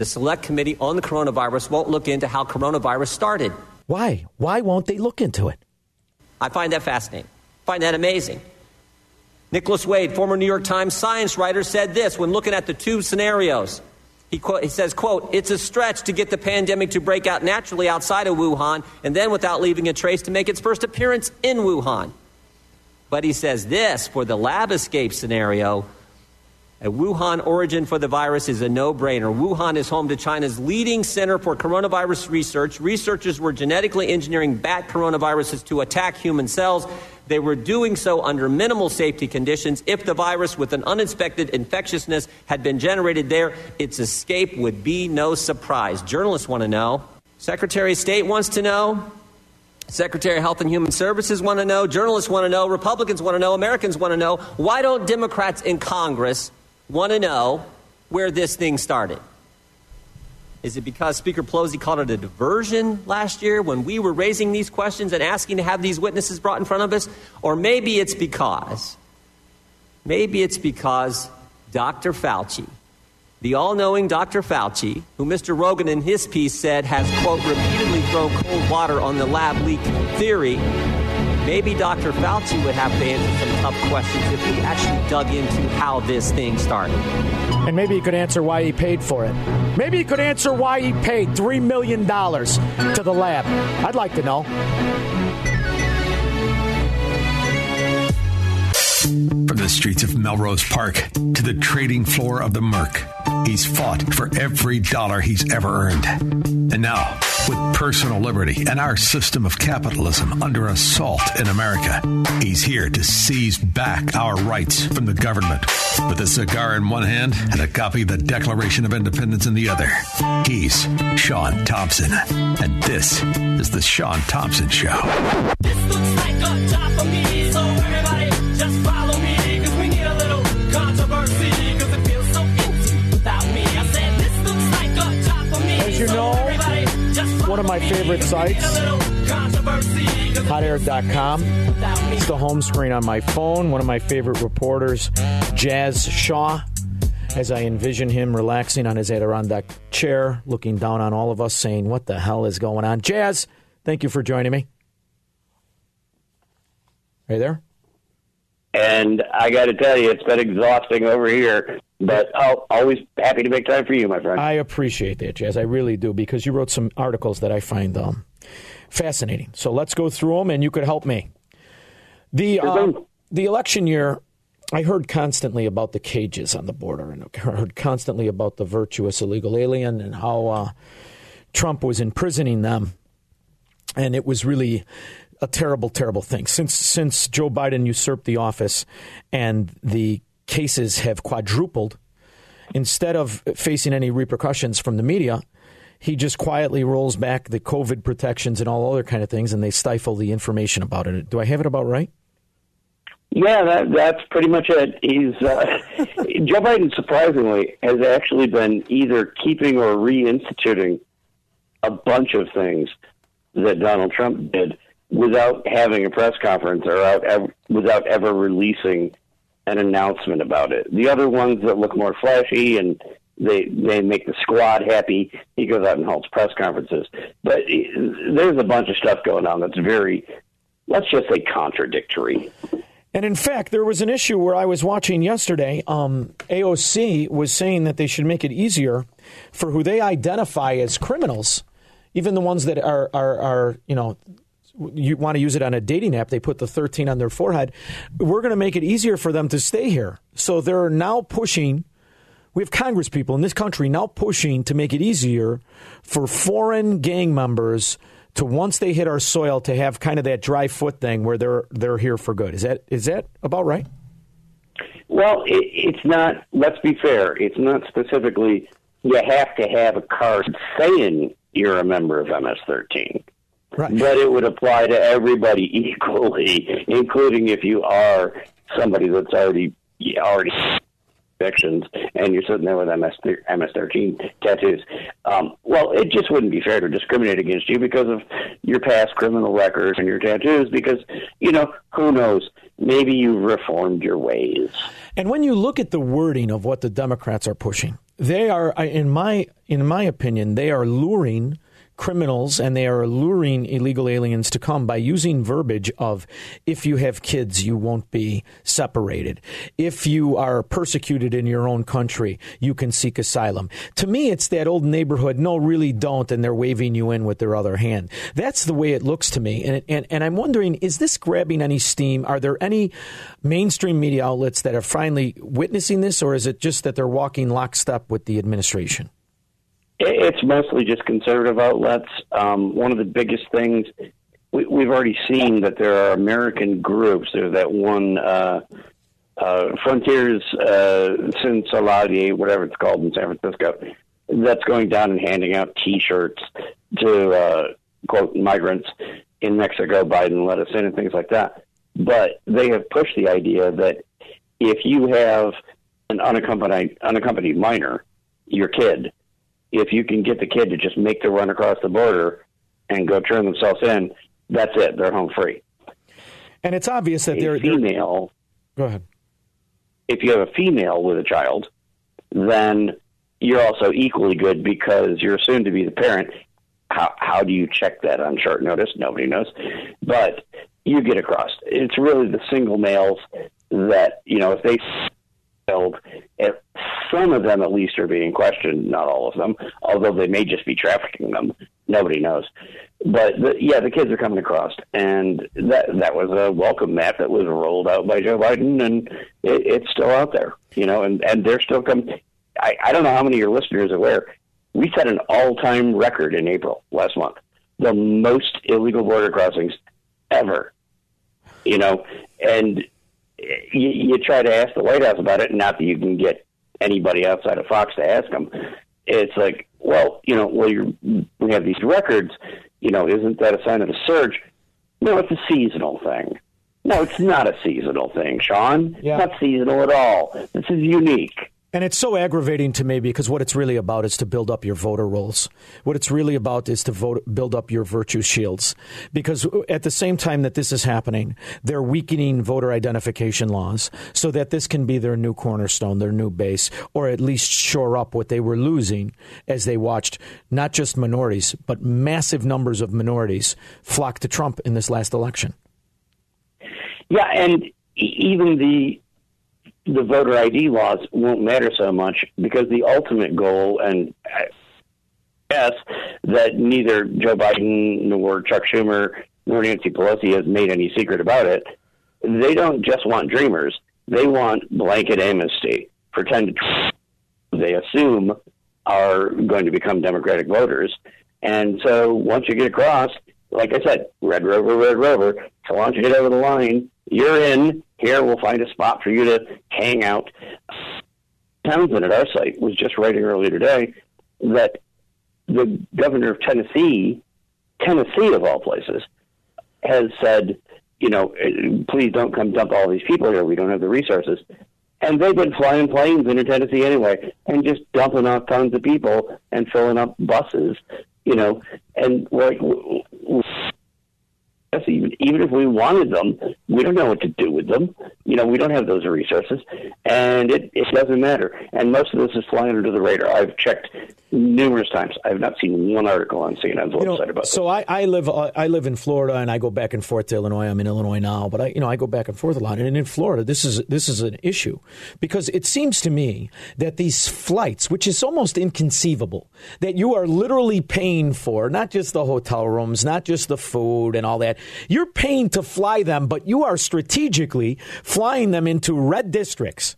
The Select Committee on the Coronavirus won't look into how coronavirus started. Why? Why won't they look into it? I find that fascinating. I find that amazing. Nicholas Wade, former New York Times science writer, said this when looking at the two scenarios. He, quote, he says, quote, it's a stretch to get the pandemic to break out naturally outside of Wuhan and then without leaving a trace to make its first appearance in Wuhan. But he says this for the lab escape scenario, a Wuhan origin for the virus is a no brainer. Wuhan is home to China's leading center for coronavirus research. Researchers were genetically engineering bat coronaviruses to attack human cells. They were doing so under minimal safety conditions. If the virus with an uninspected infectiousness had been generated there, its escape would be no surprise. Journalists want to know. Secretary of State wants to know. Secretary of Health and Human Services want to know. Journalists want to know. Republicans want to know. Americans want to know. Why don't Democrats in Congress want to know where this thing started? Is it because Speaker Pelosi called it a diversion last year when we were raising these questions and asking to have these witnesses brought in front of us? Or maybe it's because, maybe it's because Dr. Fauci, the all knowing Dr. Fauci, who Mr. Rogin in his piece said has, quote, repeatedly thrown cold water on the lab leak theory, maybe Dr. Fauci would have to answer some tough questions if he actually dug into how this thing started. And maybe he could answer why he paid for it. Maybe he could answer why he paid $3 million to the lab. I'd like to know. From the streets of Melrose Park to the trading floor of the Merc, he's fought for every dollar he's ever earned. And now, with personal liberty and our system of capitalism under assault in America, he's here to seize back our rights from the government. With a cigar in one hand and a copy of the Declaration of Independence in the other, he's Shaun Thompson. And this is The Shaun Thompson Show. Looks like a job for me, so everybody just follow me, one of my favorite sites, hotair.com. It's the home screen on my phone. One of my favorite reporters, Jazz Shaw, as I envision him relaxing on his Adirondack chair, looking down on all of us, saying, What the hell is going on? Jazz, thank you for joining me. Are you there? And I got to tell you, it's been exhausting over here. But I'll always happy to make time for you, my friend. I appreciate that, Jazz. I really do because you wrote some articles that I find um, fascinating. So let's go through them, and you could help me. The um, the election year, I heard constantly about the cages on the border, and I heard constantly about the virtuous illegal alien and how uh, Trump was imprisoning them, and it was really a terrible, terrible thing. Since since Joe Biden usurped the office, and the cases have quadrupled, instead of facing any repercussions from the media, he just quietly rolls back the COVID protections and all other kind of things, and they stifle the information about it. Do I have it about right? Yeah, that, that's pretty much it. He's uh, *laughs* Joe Biden, surprisingly, has actually been either keeping or reinstituting a bunch of things that Donald Trump did without having a press conference or out, without ever releasing an announcement about it. The other ones that look more flashy and they they make the squad happy. He goes out and holds press conferences, but he- there's a bunch of stuff going on that's very, let's just say, contradictory. And in fact, there was an issue where I was watching yesterday. Um, AOC was saying that they should make it easier for who they identify as criminals, even the ones that are, are, are you know, you want to use it on a dating app, they put the 13 on their forehead. We're going to make it easier for them to stay here. So they're now pushing. We have Congress people in this country now pushing to make it easier for foreign gang members to once they hit our soil to have kind of that dry foot thing where they're they're here for good. Is that is that about right? Well, it, it's not. Let's be fair. It's not specifically. You have to have a card saying you're a member of MS-13. Right. But it would apply to everybody equally, including if you are somebody that's already already convictions and you're sitting there with MS MS13 tattoos. Um, well, it just wouldn't be fair to discriminate against you because of your past criminal records and your tattoos. Because you know, who knows? Maybe you've reformed your ways. And when you look at the wording of what the Democrats are pushing, they are, in my in my opinion, they are luring criminals and they are luring illegal aliens to come by using verbiage of if you have kids, you won't be separated. If you are persecuted in your own country, you can seek asylum. To me, it's that old neighborhood, no, really don't, and they're waving you in with their other hand. That's the way it looks to me. And, and, and I'm wondering, is this grabbing any steam? Are there any mainstream media outlets that are finally witnessing this, or is it just that they're walking lockstep with the administration? It's mostly just conservative outlets. Um, one of the biggest things we, we've already seen that there are American groups. There's that one uh, uh, Frontiers uh, Sin Saladi, whatever it's called in San Francisco, that's going down and handing out T-shirts to uh, quote migrants in Mexico. Biden let us in and things like that. But they have pushed the idea that if you have an unaccompanied unaccompanied minor, your kid, if you can get the kid to just make the run across the border and go turn themselves in, that's it. They're home free. And it's obvious that a they're female. Go ahead. If you have a female with a child, then you're also equally good because you're assumed to be the parent. How how do you check that on short notice? Nobody knows, but you get across. It's really the single males that you know if they If some of them, at least, are being questioned. Not all of them, although they may just be trafficking them. Nobody knows. But the, yeah, the kids are coming across, and that that was a welcome map that was rolled out by Joe Biden, and it, it's still out there. You know, and and they're still coming. I, I don't know how many of your listeners are aware. We set an all-time record in April last month, the most illegal border crossings ever. You know, and you, you try to ask the White House about it, not that you can get anybody outside of Fox to ask them. It's like, well, you know, well, you're, we have these records. You know, isn't that a sign of a surge? No, it's a seasonal thing. No, it's not a seasonal thing, Shaun. Yeah. It's not seasonal at all. This is unique. And it's so aggravating to me because what it's really about is to build up your voter rolls. What it's really about is to vote, build up your virtue shields. Because at the same time that this is happening, they're weakening voter identification laws so that this can be their new cornerstone, their new base, or at least shore up what they were losing as they watched not just minorities, but massive numbers of minorities flock to Trump in this last election. Yeah, and even the the voter ID laws won't matter so much because the ultimate goal, and uh, yes, that neither Joe Biden nor Chuck Schumer nor Nancy Pelosi has made any secret about it. They don't just want dreamers; they want blanket amnesty ten. They assume are going to become Democratic voters, and so once you get across, like I said, Red Rover, Red Rover. So once you get over the line, you're in. Here, we'll find a spot for you to hang out. Townsend at our site was just writing earlier today that the governor of Tennessee, Tennessee of all places, has said, you know, please don't come dump all these people here. We don't have the resources. And they've been flying planes into Tennessee anyway and just dumping off tons of people and filling up buses, you know, and like, even even if we wanted them, we don't know what to do with them. You know, we don't have those resources, and it it doesn't matter. And most of this is flying under the radar. I've checked numerous times. I have not seen one article on CNN's You know, website about so I, I live uh, I live in Florida and I go back and forth to Illinois. I'm in Illinois now, but I you know I go back and forth a lot. And in Florida, this is this is an issue because it seems to me that these flights, which is almost inconceivable, that you are literally paying for not just the hotel rooms, not just the food and all that. You're paying to fly them, but you are strategically flying them into red districts.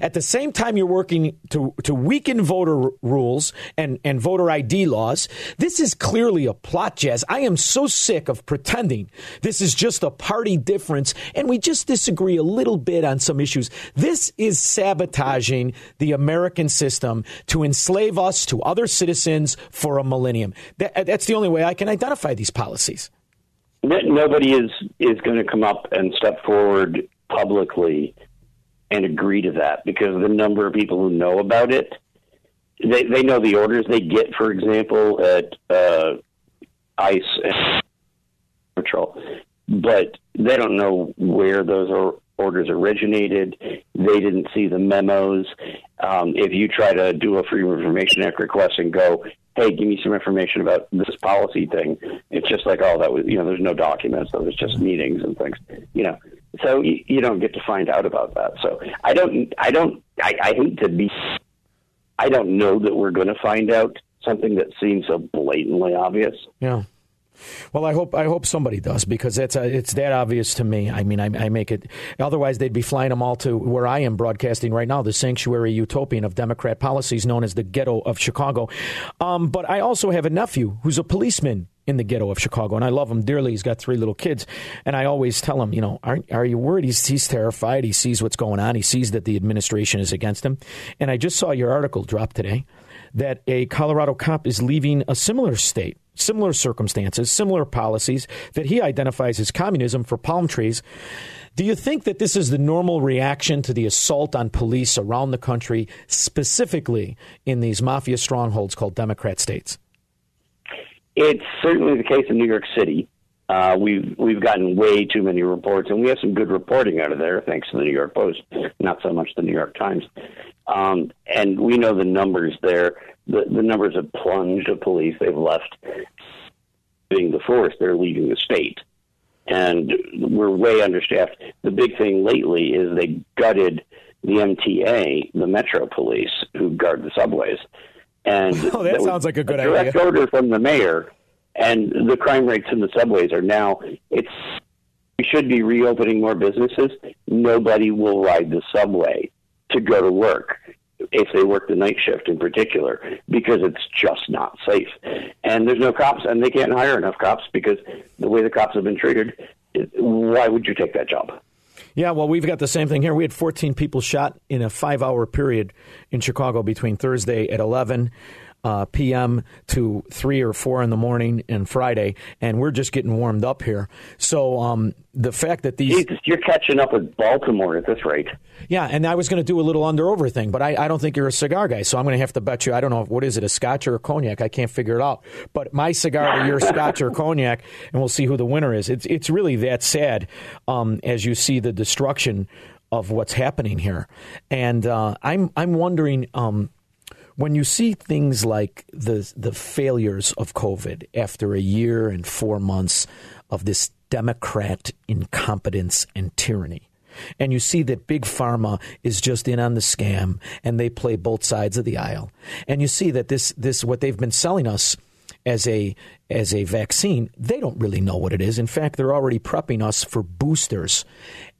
At the same time, you're working to, to weaken voter rules and, and voter ID laws. This is clearly a plot, Jazz. I am so sick of pretending this is just a party difference and we just disagree a little bit on some issues. This is sabotaging the American system to enslave us to other citizens for a millennium. That, that's the only way I can identify these policies. No- Nobody is is going to come up and step forward publicly and agree to that because the number of people who know about it, they they know the orders they get. For example, at uh, ICE and Patrol, but they don't know where those or- orders originated. They didn't see the memos. Um, if you try to do a Freedom of Information Act request and go, "Hey, give me some information about this policy thing," it's just like, "Oh, that was you know, there's no documents. So there's just meetings and things." You know, so you, you don't get to find out about that. So I don't, I don't, I, I hate to be. I don't know that we're going to find out something that seems so blatantly obvious. Yeah. Well, I hope I hope somebody does because it's uh, it's that obvious to me. I mean, I, I make it. Otherwise, they'd be flying them all to where I am broadcasting right now, the sanctuary utopian of Democrat policies known as the ghetto of Chicago. Um, but I also have a nephew who's a policeman in the ghetto of Chicago, and I love him dearly. He's got three little kids, and I always tell him, you know, are are you worried? He's he's terrified. He sees what's going on. He sees that the administration is against him. And I just saw your article drop today that a Colorado cop is leaving a similar state, similar circumstances, similar policies that he identifies as communism for palm trees. Do you think that this is the normal reaction to the assault on police around the country, specifically in these mafia strongholds called Democrat states? It's certainly the case in New York City. Uh, we've we've gotten way too many reports, and we have some good reporting out of there, thanks to the New York Post, not so much the New York Times. Um, and we know the numbers there. The, the numbers have plunged of police. They've left leaving the force. They're leaving the state, and we're way understaffed. The big thing lately is they gutted the MTA, the Metro Police, who guard the subways. And *laughs* Oh, that was sounds like a good direct idea. order from the mayor, and the crime rates in the subways are now it's. We should be reopening more businesses. Nobody will ride the subway to go to work if they work the night shift in particular because it's just not safe. And there's no cops, and they can't hire enough cops because the way the cops have been treated. Why would you take that job? Yeah, well, we've got the same thing here. We had 14 people shot in a five hour period in Chicago between Thursday at 11 uh, p.m. to 3 or 4 in the morning and Friday, and we're just getting warmed up here. So um, the fact that these. Jesus, you're catching up with Baltimore at this rate. Yeah, and I was going to do a little under over thing, but I, I don't think you're a cigar guy, so I'm going to have to bet you. I don't know what is it, a Scotch or a cognac? I can't figure it out. But my cigar to your Scotch or cognac, and we'll see who the winner is. It's it's really that sad um, as you see the destruction of what's happening here, and uh, I'm I'm wondering. Um, when you see things like the the failures of COVID after a year and four months of this Democrat incompetence and tyranny, and you see that big pharma is just in on the scam and they play both sides of the aisle, and you see that this this what they've been selling us as a as a vaccine, they don't really know what it is. In fact, they're already prepping us for boosters.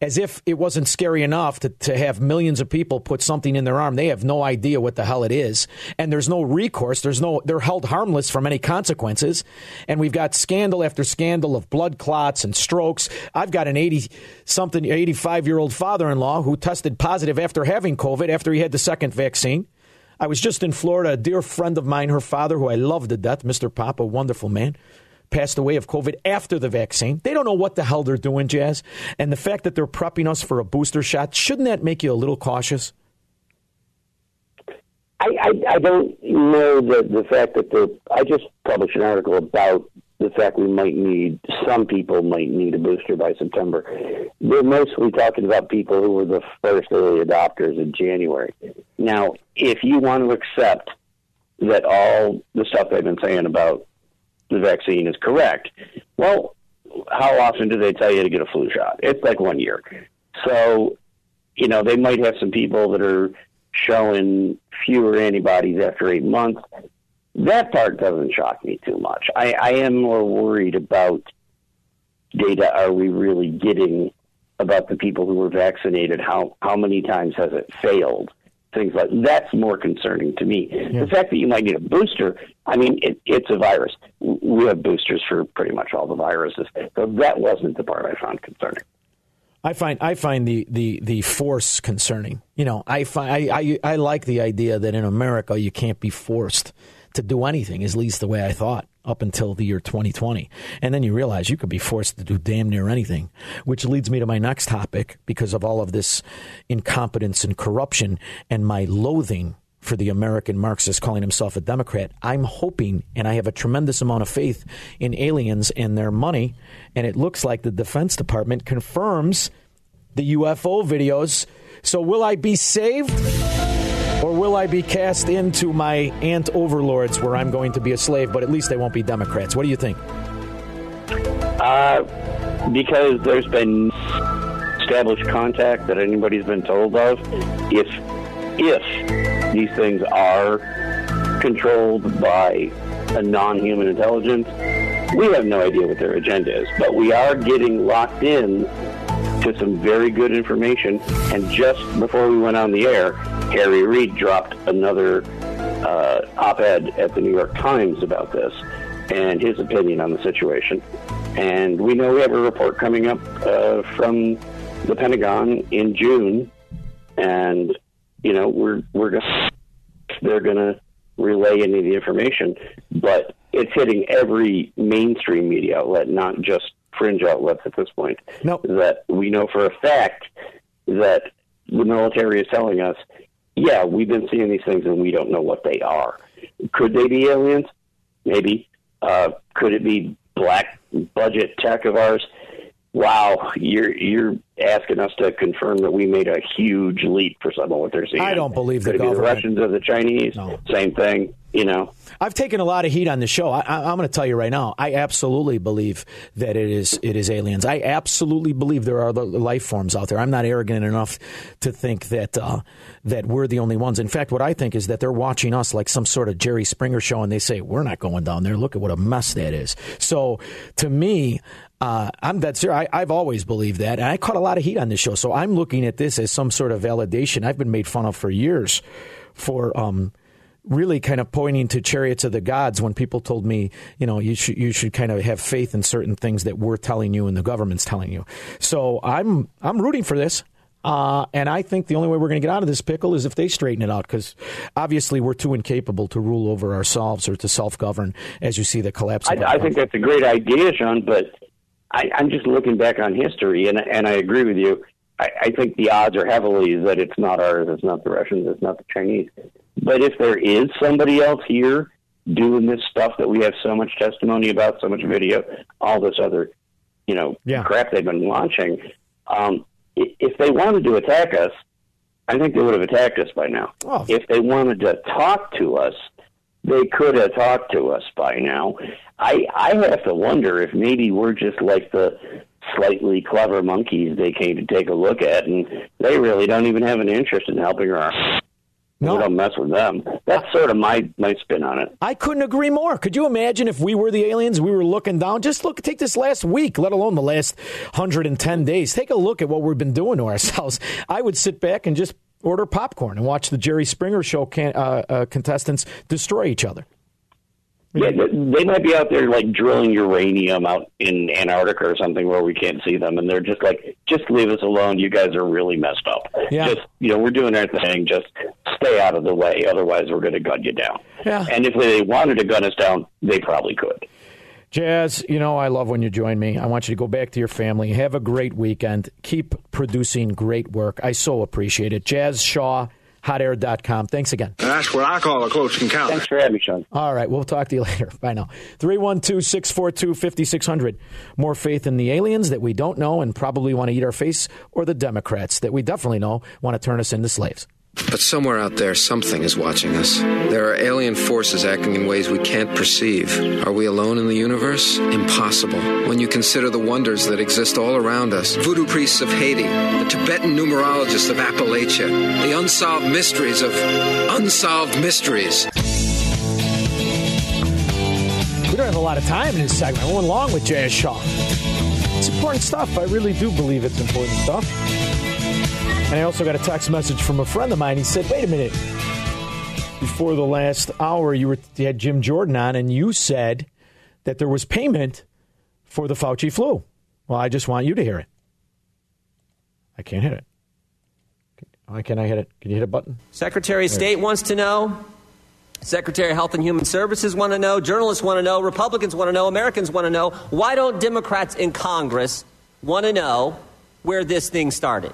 As if it wasn't scary enough to, to have millions of people put something in their arm. They have no idea what the hell it is. And there's no recourse. There's no they're held harmless from any consequences. And we've got scandal after scandal of blood clots and strokes. I've got an 80 something 85 year old father in law who tested positive after having COVID after he had the second vaccine. I was just in Florida. A dear friend of mine, her father, who I love to death, Mr. Pop, a wonderful man, passed away of COVID after the vaccine. They don't know what the hell they're doing, Jazz. And the fact that they're prepping us for a booster shot, shouldn't that make you a little cautious? I, I, I don't know that the fact that the I just published an article about the fact we might need some people might need a booster by September. They're mostly talking about people who were the first early adopters in January. Now, if you want to accept that all the stuff they've been saying about the vaccine is correct. Well, how often do they tell you to get a flu shot? It's like one year. So, you know, they might have some people that are showing fewer antibodies after eight months. That part doesn't shock me too much. I, I am more worried about data are we really getting about the people who were vaccinated? How how many times has it failed? Things like that's more concerning to me. The fact that you might need a booster, I mean, it, it's a virus. We have boosters for pretty much all the viruses, so that wasn't the part I found concerning. I find I find the, the, the force concerning. You know, I find I, I I like the idea that in America you can't be forced to do anything. Is at least the way I thought up until the year 2020, and then you realize you could be forced to do damn near anything. Which leads me to my next topic because of all of this incompetence and corruption and my loathing for the American Marxist calling himself a Democrat. I'm hoping, and I have a tremendous amount of faith in aliens and their money, and it looks like the Defense Department confirms the UFO videos. So, will I be saved? Or will I be cast into my ant overlords where I'm going to be a slave, but at least they won't be Democrats? What do you think? Uh, because there's been established contact that anybody's been told of. If if these things are controlled by a non-human intelligence, we have no idea what their agenda is. But we are getting locked in to some very good information. And just before we went on the air, Harry Reid dropped another uh, op-ed at the New York Times about this and his opinion on the situation. And we know we have a report coming up uh, from the Pentagon in June, and you know we're we're gonna they're gonna relay any of the information, but it's hitting every mainstream media outlet, not just fringe outlets at this point. No. That we know for a fact that the military is telling us, yeah, we've been seeing these things and we don't know what they are. Could they be aliens? Maybe. Uh, could it be black budget tech of ours? Wow, you're you're asking us to confirm that we made a huge leap for some of what they're seeing. I don't believe the Could it be the. Russians or the Chinese? Same thing. You know. I've taken a lot of heat on the show. I, I'm going to tell you right now. I absolutely believe that it is it is aliens. I absolutely believe there are life forms out there. I'm not arrogant enough to think that uh, that we're the only ones. In fact, what I think is that they're watching us like some sort of Jerry Springer show, and they say we're not going down there. Look at what a mess that is. So to me. Uh, I'm that serious. I, I've always believed that, and I caught a lot of heat on this show. So I'm looking at this as some sort of validation. I've been made fun of for years for um, really kind of pointing to chariots of the gods when people told me, you know, you should you should kind of have faith in certain things that we're telling you and the government's telling you. So I'm I'm rooting for this. Uh, and I think the only way we're going to get out of this pickle is if they straighten it out, because obviously we're too incapable to rule over ourselves or to self govern, as you see the collapse. I, I think that's a great idea, Shaun. But I, I'm just looking back on history, and and I agree with you. I, I think the odds are heavily that it's not ours, it's not the Russians, it's not the Chinese. But if there is somebody else here doing this stuff that we have so much testimony about, so much video, all this other, you know, crap they've been launching, um, if they wanted to attack us, I think they would have attacked us by now. If they wanted to talk to us, they could have talked to us by now. I I have to wonder if maybe we're just like the slightly clever monkeys they came to take a look at, and they really don't even have an interest in helping our. No. We don't mess with them. That's sort of my my spin on it. I couldn't agree more. Could you imagine if we were the aliens? We were looking down. Just look, take this last week, let alone the last 110 days. Take a look at what we've been doing to ourselves. *laughs* I would sit back and just order popcorn and watch the Jerry Springer show can, uh, uh, contestants destroy each other. Yeah, they might be out there like drilling uranium out in Antarctica or something where we can't see them, and they're just like, just leave us alone. You guys are really messed up. Yeah. Just you know, we're doing our thing. Just stay out of the way. Otherwise, we're going to gun you down. Yeah. And if they wanted to gun us down, they probably could. Jazz, you know I love when you join me. I want you to go back to your family. Have a great weekend. Keep producing great work. I so appreciate it. Jazz Shaw, hotair.com. Thanks again. That's what I call a close encounter. Thanks for having me, Shaun. All right, we'll talk to you *laughs* later. Bye now. 312 642 5600. More faith in the aliens that we don't know and probably want to eat our face, or the Democrats that we definitely know want to turn us into slaves. But somewhere out there, something is watching us. There are alien forces acting in ways we can't perceive. Are we alone in the universe? Impossible. When you consider the wonders that exist all around us voodoo priests of Haiti, the Tibetan numerologists of Appalachia, the unsolved mysteries of unsolved mysteries. We don't have a lot of time in this segment. We're along with Jazz Shaw. It's important stuff. I really do believe it's important stuff. And I also got a text message from a friend of mine. He said, wait a minute. Before the last hour, you, were, you had Jim Jordan on, and you said that there was payment for the Fauci flu. Well, I just want you to hear it. I can't hit it. Why can't I hit it? Can you hit a button? Secretary of State wants to know. Secretary of Health and Human Services want to know. Journalists want to know. Republicans want to know. Americans want to know. Why don't Democrats in Congress want to know where this thing started?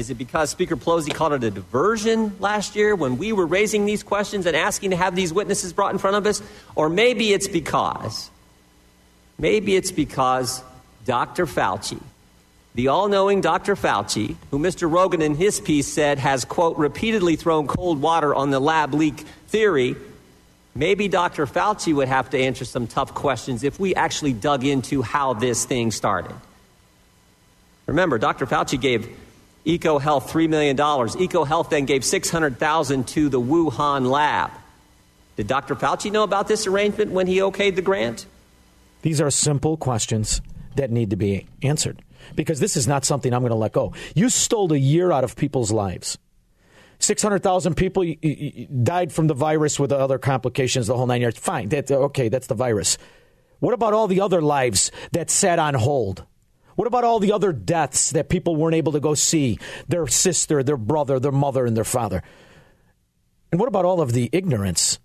Is it because Speaker Pelosi called it a diversion last year when we were raising these questions and asking to have these witnesses brought in front of us? Or maybe it's because, maybe it's because Dr. Fauci, the all knowing Dr. Fauci, who Mr. Rogin in his piece said has, quote, repeatedly thrown cold water on the lab leak theory, maybe Dr. Fauci would have to answer some tough questions if we actually dug into how this thing started. Remember, Dr. Fauci gave EcoHealth $3 million. EcoHealth then gave $600,000 to the Wuhan lab. Did Dr. Fauci know about this arrangement when he okayed the grant? These are simple questions that need to be answered because this is not something I'm going to let go. You stole a year out of people's lives. 600,000 people died from the virus with other complications, the whole nine yards. Fine. That, okay, that's the virus. What about all the other lives that sat on hold? What about all the other deaths that people weren't able to go see? Their sister, their brother, their mother, and their father. And what about all of the ignorance,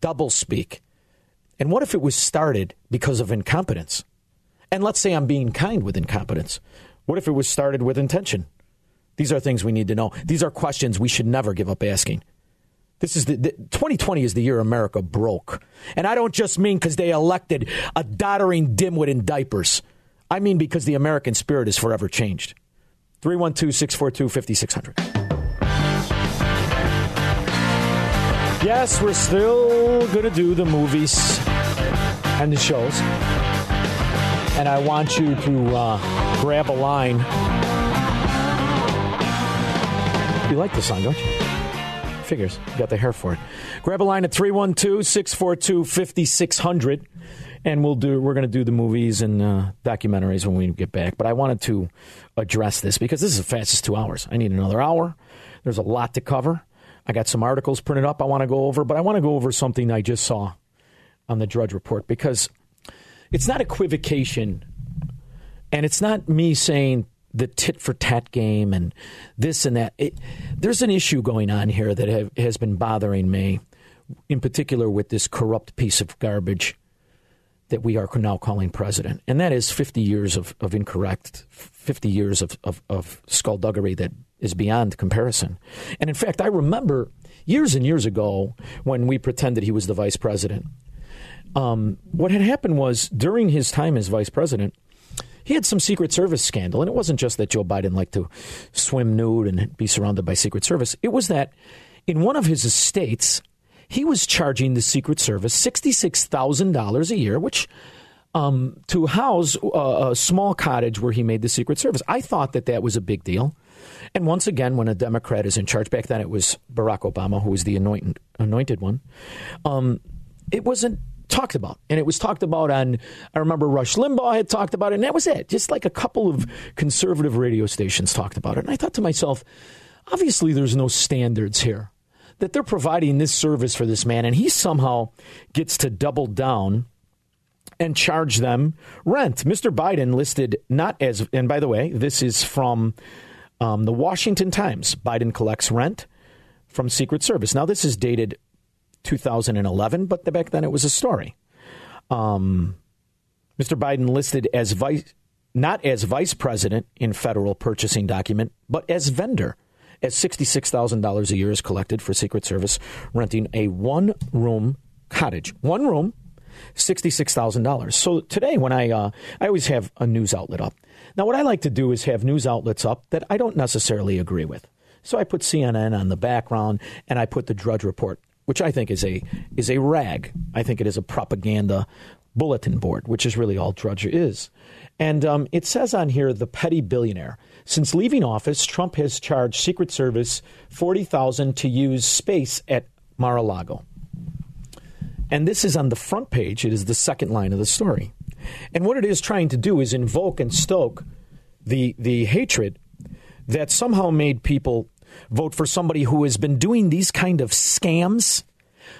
doublespeak? And what if it was started because of incompetence? And let's say I'm being kind with incompetence. What if it was started with intention? These are things we need to know. These are questions we should never give up asking. This is the, the 2020 is the year America broke. And I don't just mean because they elected a doddering dimwit in diapers. I mean because the American spirit is forever changed. 312 642 5600. Yes, we're still going to do the movies and the shows. And I want you to uh, grab a line. You like the song, don't you? Figures. You got the hair for it. Grab a line at 312 642 5600. And we'll do. We're going to do the movies and uh, documentaries when we get back. But I wanted to address this because this is the fastest two hours. I need another hour. There's a lot to cover. I got some articles printed up I want to go over, but I want to go over something I just saw on the Drudge Report because it's not equivocation and it's not me saying the tit for tat game and this and that. It, there's an issue going on here that have, has been bothering me, in particular with this corrupt piece of garbage that we are now calling president. And that is 50 years of, of incorrect, 50 years of, of, of skullduggery that is beyond comparison. And in fact, I remember years and years ago when we pretended he was the vice president. Um, what had happened was during his time as vice president, he had some Secret Service scandal. And it wasn't just that Joe Biden liked to swim nude and be surrounded by Secret Service, it was that in one of his estates, he was charging the Secret Service $66,000 a year, which um, to house a, a small cottage where he made the Secret Service. I thought that that was a big deal. And once again, when a Democrat is in charge, back then it was Barack Obama who was the anointed, anointed one, um, it wasn't talked about. And it was talked about on, I remember Rush Limbaugh had talked about it, and that was it. Just like a couple of conservative radio stations talked about it. And I thought to myself, obviously there's no standards here. That they're providing this service for this man, and he somehow gets to double down and charge them rent. Mr. Biden listed not as, and by the way, this is from um, the Washington Times. Biden collects rent from Secret Service. Now, this is dated 2011, but back then it was a story. Um, Mr. Biden listed as vice, not as vice president in federal purchasing document, but as vendor, as $66,000 a year is collected for Secret Service renting a one room cottage. One room, $66,000. So today, when I, uh, I always have a news outlet up. Now, what I like to do is have news outlets up that I don't necessarily agree with. So I put CNN on the background, and I put the Drudge Report, which I think is a is a rag. I think it is a propaganda bulletin board, which is really all Drudge is. And um, it says on here, the petty billionaire. Since leaving office, Trump has charged Secret Service forty thousand to use space at Mar-a-Lago. And this is on the front page. It is the second line of the story. And what it is trying to do is invoke and stoke the the hatred that somehow made people vote for somebody who has been doing these kind of scams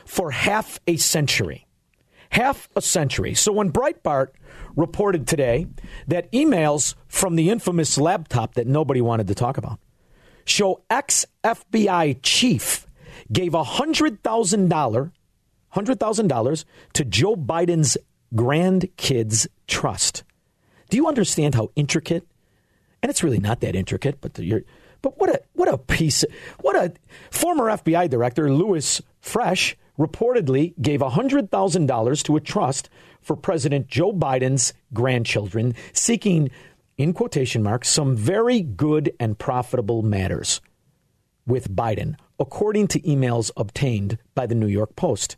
for half a century. Half a century. So when Breitbart reported today that emails from the infamous laptop that nobody wanted to talk about show ex FBI chief gave $100,000 $100,000 to Joe Biden's grandkids trust. Do you understand how intricate? And it's really not that intricate, but the, but what a what a piece what a former FBI director Louis Freeh reportedly gave $100,000 to a trust for President Joe Biden's grandchildren seeking in quotation marks some very good and profitable matters with Biden according to emails obtained by the New York Post.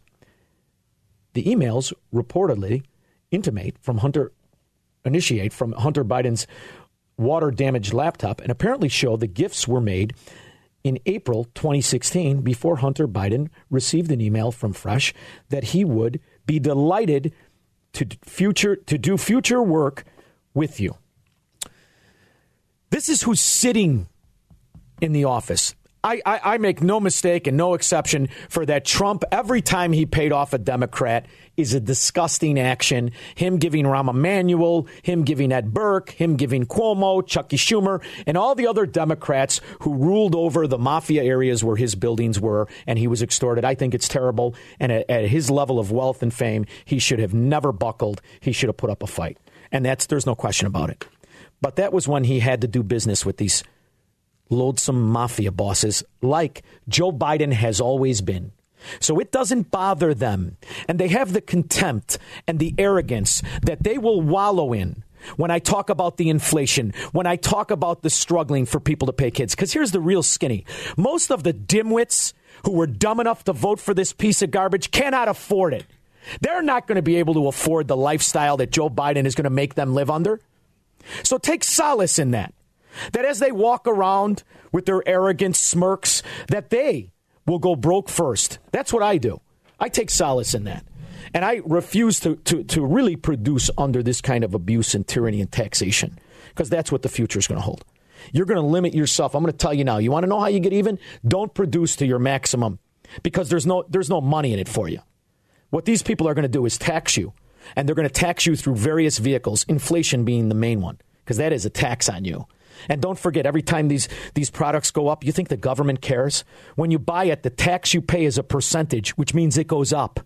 The emails reportedly intimate from Hunter, initiate from Hunter Biden's water damaged laptop and apparently show the gifts were made in April 2016 before Hunter Biden received an email from Freeh that he would be delighted to future to do future work with you. This is who's sitting in the office. I, I, I, make no mistake and no exception for that Trump, every time he paid off a Democrat, is a disgusting action. Him giving Rahm Emanuel, him giving Ed Burke, him giving Cuomo, Chucky Schumer, and all the other Democrats who ruled over the mafia areas where his buildings were and he was extorted. I think it's terrible. And at, at his level of wealth and fame, he should have never buckled. He should have put up a fight. And that's, there's no question about it. But that was when he had to do business with these loathsome mafia bosses like Joe Biden has always been. So it doesn't bother them. And they have the contempt and the arrogance that they will wallow in when I talk about the inflation, when I talk about the struggling for people to pay kids. Because here's the real skinny most of the dimwits who were dumb enough to vote for this piece of garbage cannot afford it. They're not going to be able to afford the lifestyle that Joe Biden is going to make them live under. So take solace in that. That as they walk around with their arrogant smirks, that they will go broke first. That's what I do. I take solace in that. And I refuse to, to, to really produce under this kind of abuse and tyranny and taxation because that's what the future is going to hold. You're going to limit yourself. I'm going to tell you now. You want to know how you get even? Don't produce to your maximum because there's no, there's no money in it for you. What these people are going to do is tax you, and they're going to tax you through various vehicles, inflation being the main one, because that is a tax on you. And don't forget, every time these, these products go up, you think the government cares? When you buy it, the tax you pay is a percentage, which means it goes up.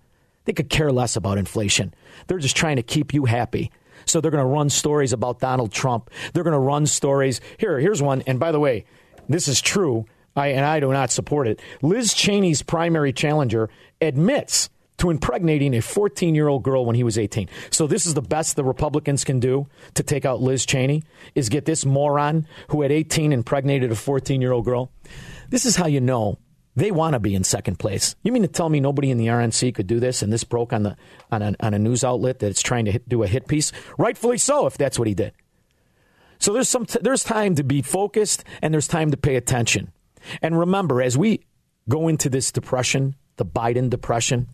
They could care less about inflation. They're just trying to keep you happy. So they're going to run stories about Donald Trump. They're going to run stories. Here, here's one. And by the way, this is true, I, and I do not support it. Liz Cheney's primary challenger admits to impregnating a 14 year old girl when he was 18. So this is the best the Republicans can do to take out Liz Cheney is get this moron who at 18 impregnated a 14 year old girl. This is how you know they want to be in second place. You mean to tell me nobody in the RNC could do this and this broke on the on a, on a news outlet that's trying to hit, do a hit piece? Rightfully so if that's what he did. So there's some t- there's time to be focused and there's time to pay attention. And remember as we go into this depression, the Biden depression,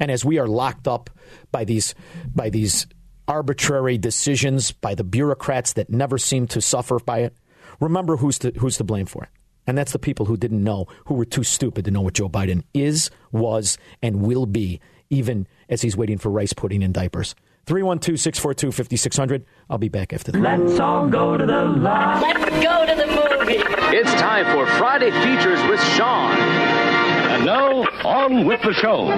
and as we are locked up by these by these arbitrary decisions by the bureaucrats that never seem to suffer by it, remember who's to, who's to blame for it. And that's the people who didn't know, who were too stupid to know what Joe Biden is, was, and will be, even as he's waiting for rice pudding and diapers. 312 642 5600. I'll be back after that. Let's all go to the lot. Let's go to the movie. It's time for Friday Features with Shaun. Now, on with the show.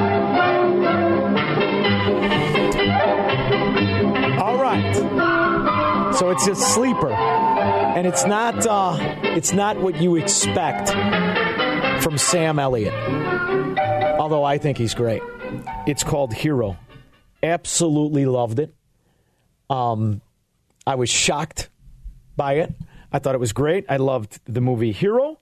All right. So it's a sleeper, and it's not uh, it's not what you expect from Sam Elliott. Although I think he's great. It's called Hero. Absolutely loved it. Um, I was shocked by it. I thought it was great. I loved the movie Hero.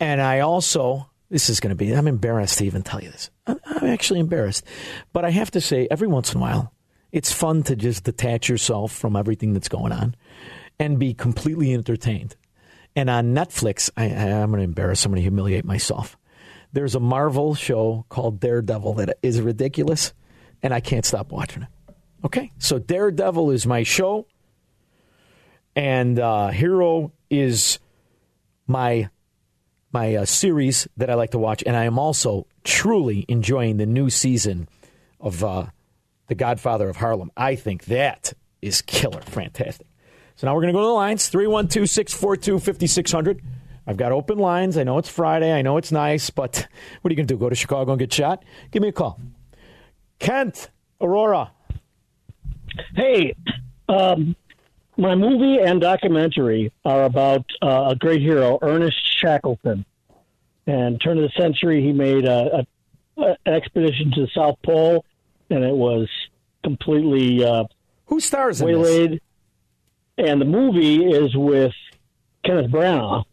And I also, this is going to be, I'm embarrassed to even tell you this. I'm, actually embarrassed. But I have to say, every once in a while, it's fun to just detach yourself from everything that's going on and be completely entertained. And on Netflix, I, I'm going to embarrass, I'm going to humiliate myself. There's a Marvel show called Daredevil that is ridiculous, and I can't stop watching it. Okay, so Daredevil is my show, and uh, Hero is my my uh, series that I like to watch, and I am also truly enjoying the new season of uh, The Godfather of Harlem. I think that is killer, fantastic. So now we're going to go to the lines 312 642 5600. I've got open lines. I know it's Friday. I know it's nice, but *laughs* what are you going to do? Go to Chicago and get shot? Give me a call. Kent, Aurora. Hey, um, my movie and documentary are about uh, a great hero, Ernest Shackleton. And turn of the century, he made a, a, a an expedition to the South Pole, and it was completely uh, who stars in waylaid. And the movie is with Kenneth Branagh.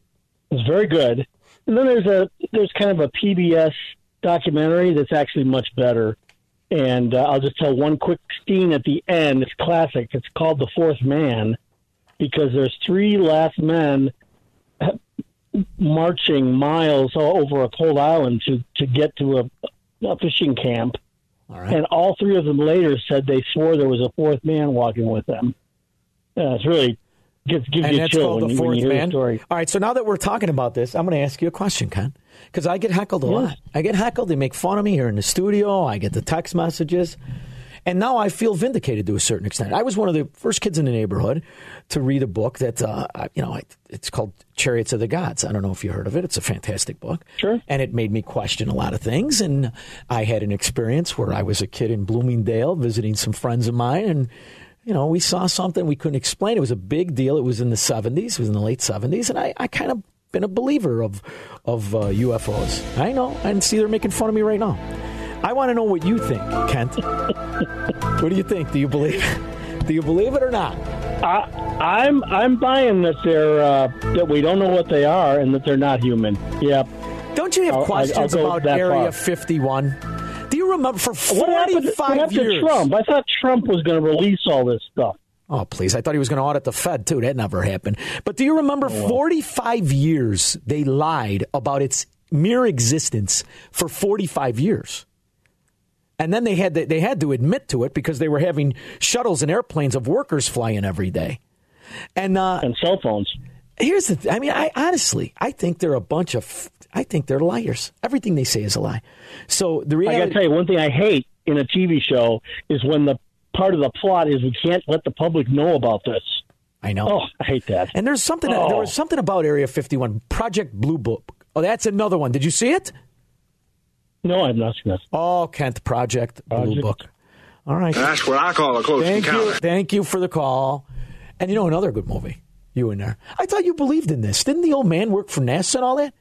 It's very good. And then there's a there's kind of a PBS documentary that's actually much better. And uh, I'll just tell one quick scene at the end. It's classic. It's called The Fourth Man because there's three last men marching miles over a cold island to, to get to a, a fishing camp. And all three of them later said they swore there was a fourth man walking with them. Uh, it's really gives, gives and you that's chill called the fourth man. story. All right, so now that we're talking about this, I'm going to ask you a question, Ken, because I get heckled a lot. I get heckled. They make fun of me here in the studio. I get the text messages, and now I feel vindicated to a certain extent. I was one of the first kids in the neighborhood to read a book that uh, you know it's called Chariots of the Gods. I don't know if you heard of it. It's a fantastic book. Sure. And it made me question a lot of things. And I had an experience where I was a kid in Bloomingdale visiting some friends of mine, and you know, we saw something we couldn't explain. It was a big deal. It was in the 70s. It was in the late 70s. And I, I kind of been a believer of, of uh, UFOs. I know. And see, they're making fun of me right now. I want to know what you think, Kent. what do you think? Do you believe Do you believe it or not? I, I'm I'm buying that they're uh, that we don't know what they are and that they're not human. Yep. Don't you have I'll- questions I'll about Area 51? Do you remember for What happened, 45 what happened years? Trump? I thought Trump was going to release all this stuff. Oh, please. I thought he was going to audit the Fed, too. That never happened. But do you remember Oh, 45 years they lied about its mere existence for 45 years? And then they had to, they had to admit to it because they were having shuttles and airplanes of workers flying every day. And uh, and cell phones. Here's the th- I mean, I honestly, I think they're a bunch of I think they're liars. Everything they say is a lie. So the I got to tell you, one thing I hate in a TV show is when the part of the plot is we can't let the public know about this. I know. Oh, I hate that. And there's something. Oh. There was something about Area 51, Project Blue Book. Oh, that's another one. Did you see it? No, I've not seen this. Oh, Kent Project, Blue Book. All right. That's what I call a close Thank encounter. you. Thank you for the call. And you know another good movie. You in there? I thought you believed in this. Didn't the old man work for NASA and all that?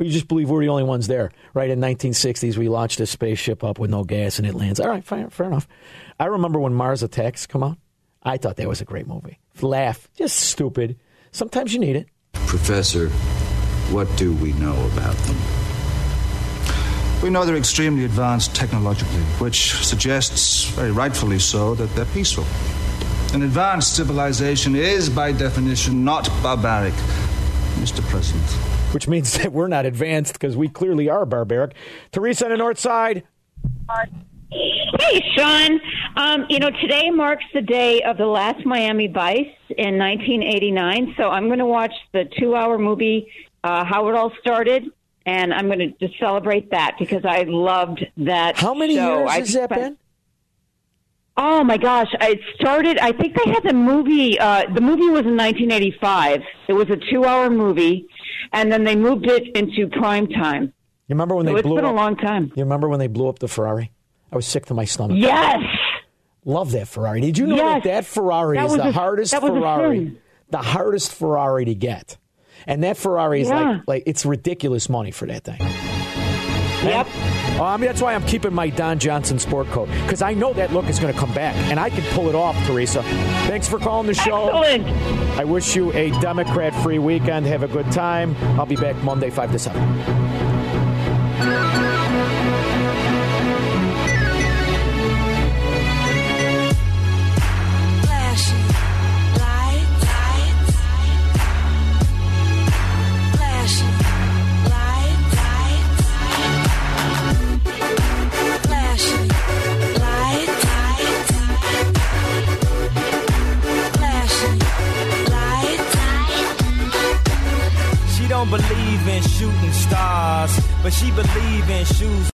Or you just believe we're the only ones there? Right in 1960s, we launched a spaceship up with no gas and it lands. All right, fine, fair enough. I remember when Mars Attacks come out. I thought that was a great movie. Laugh, just stupid. Sometimes you need it. Professor, what do we know about them? We know they're extremely advanced technologically, which suggests, very rightfully so, that they're peaceful. An advanced civilization is, by definition, not barbaric, Mr. President. Which means that we're not advanced because we clearly are barbaric. Teresa on the North Side. Hey, Shaun. Um, you know, today marks the day of the last Miami Vice in 1989. So I'm going to watch the two hour movie, uh, How It All Started. And I'm going to just celebrate that because I loved that. How many show. years I has that spent- been? Oh my gosh! It started. I think they had the movie. Uh, the movie was in 1985. It was a two-hour movie, and then they moved it into prime time. You remember when So they it's blew been a up? long time. You remember when they blew up the Ferrari? I was sick to my stomach. Yes. Love that Ferrari. Did you know Yes. that that Ferrari That is the a- hardest a Ferrari, the hardest Ferrari to get, and that Ferrari is Yeah. like like it's ridiculous money for that thing. Yep. Oh, Oh, I mean, that's why I'm keeping my Don Johnson sport coat because I know that look is going to come back, and I can pull it off, Teresa. Thanks for calling the show. Excellent. I wish you a Democrat-free weekend. Have a good time. I'll be back Monday, five to seven. Don't believe in shooting stars, but she believe in shoes.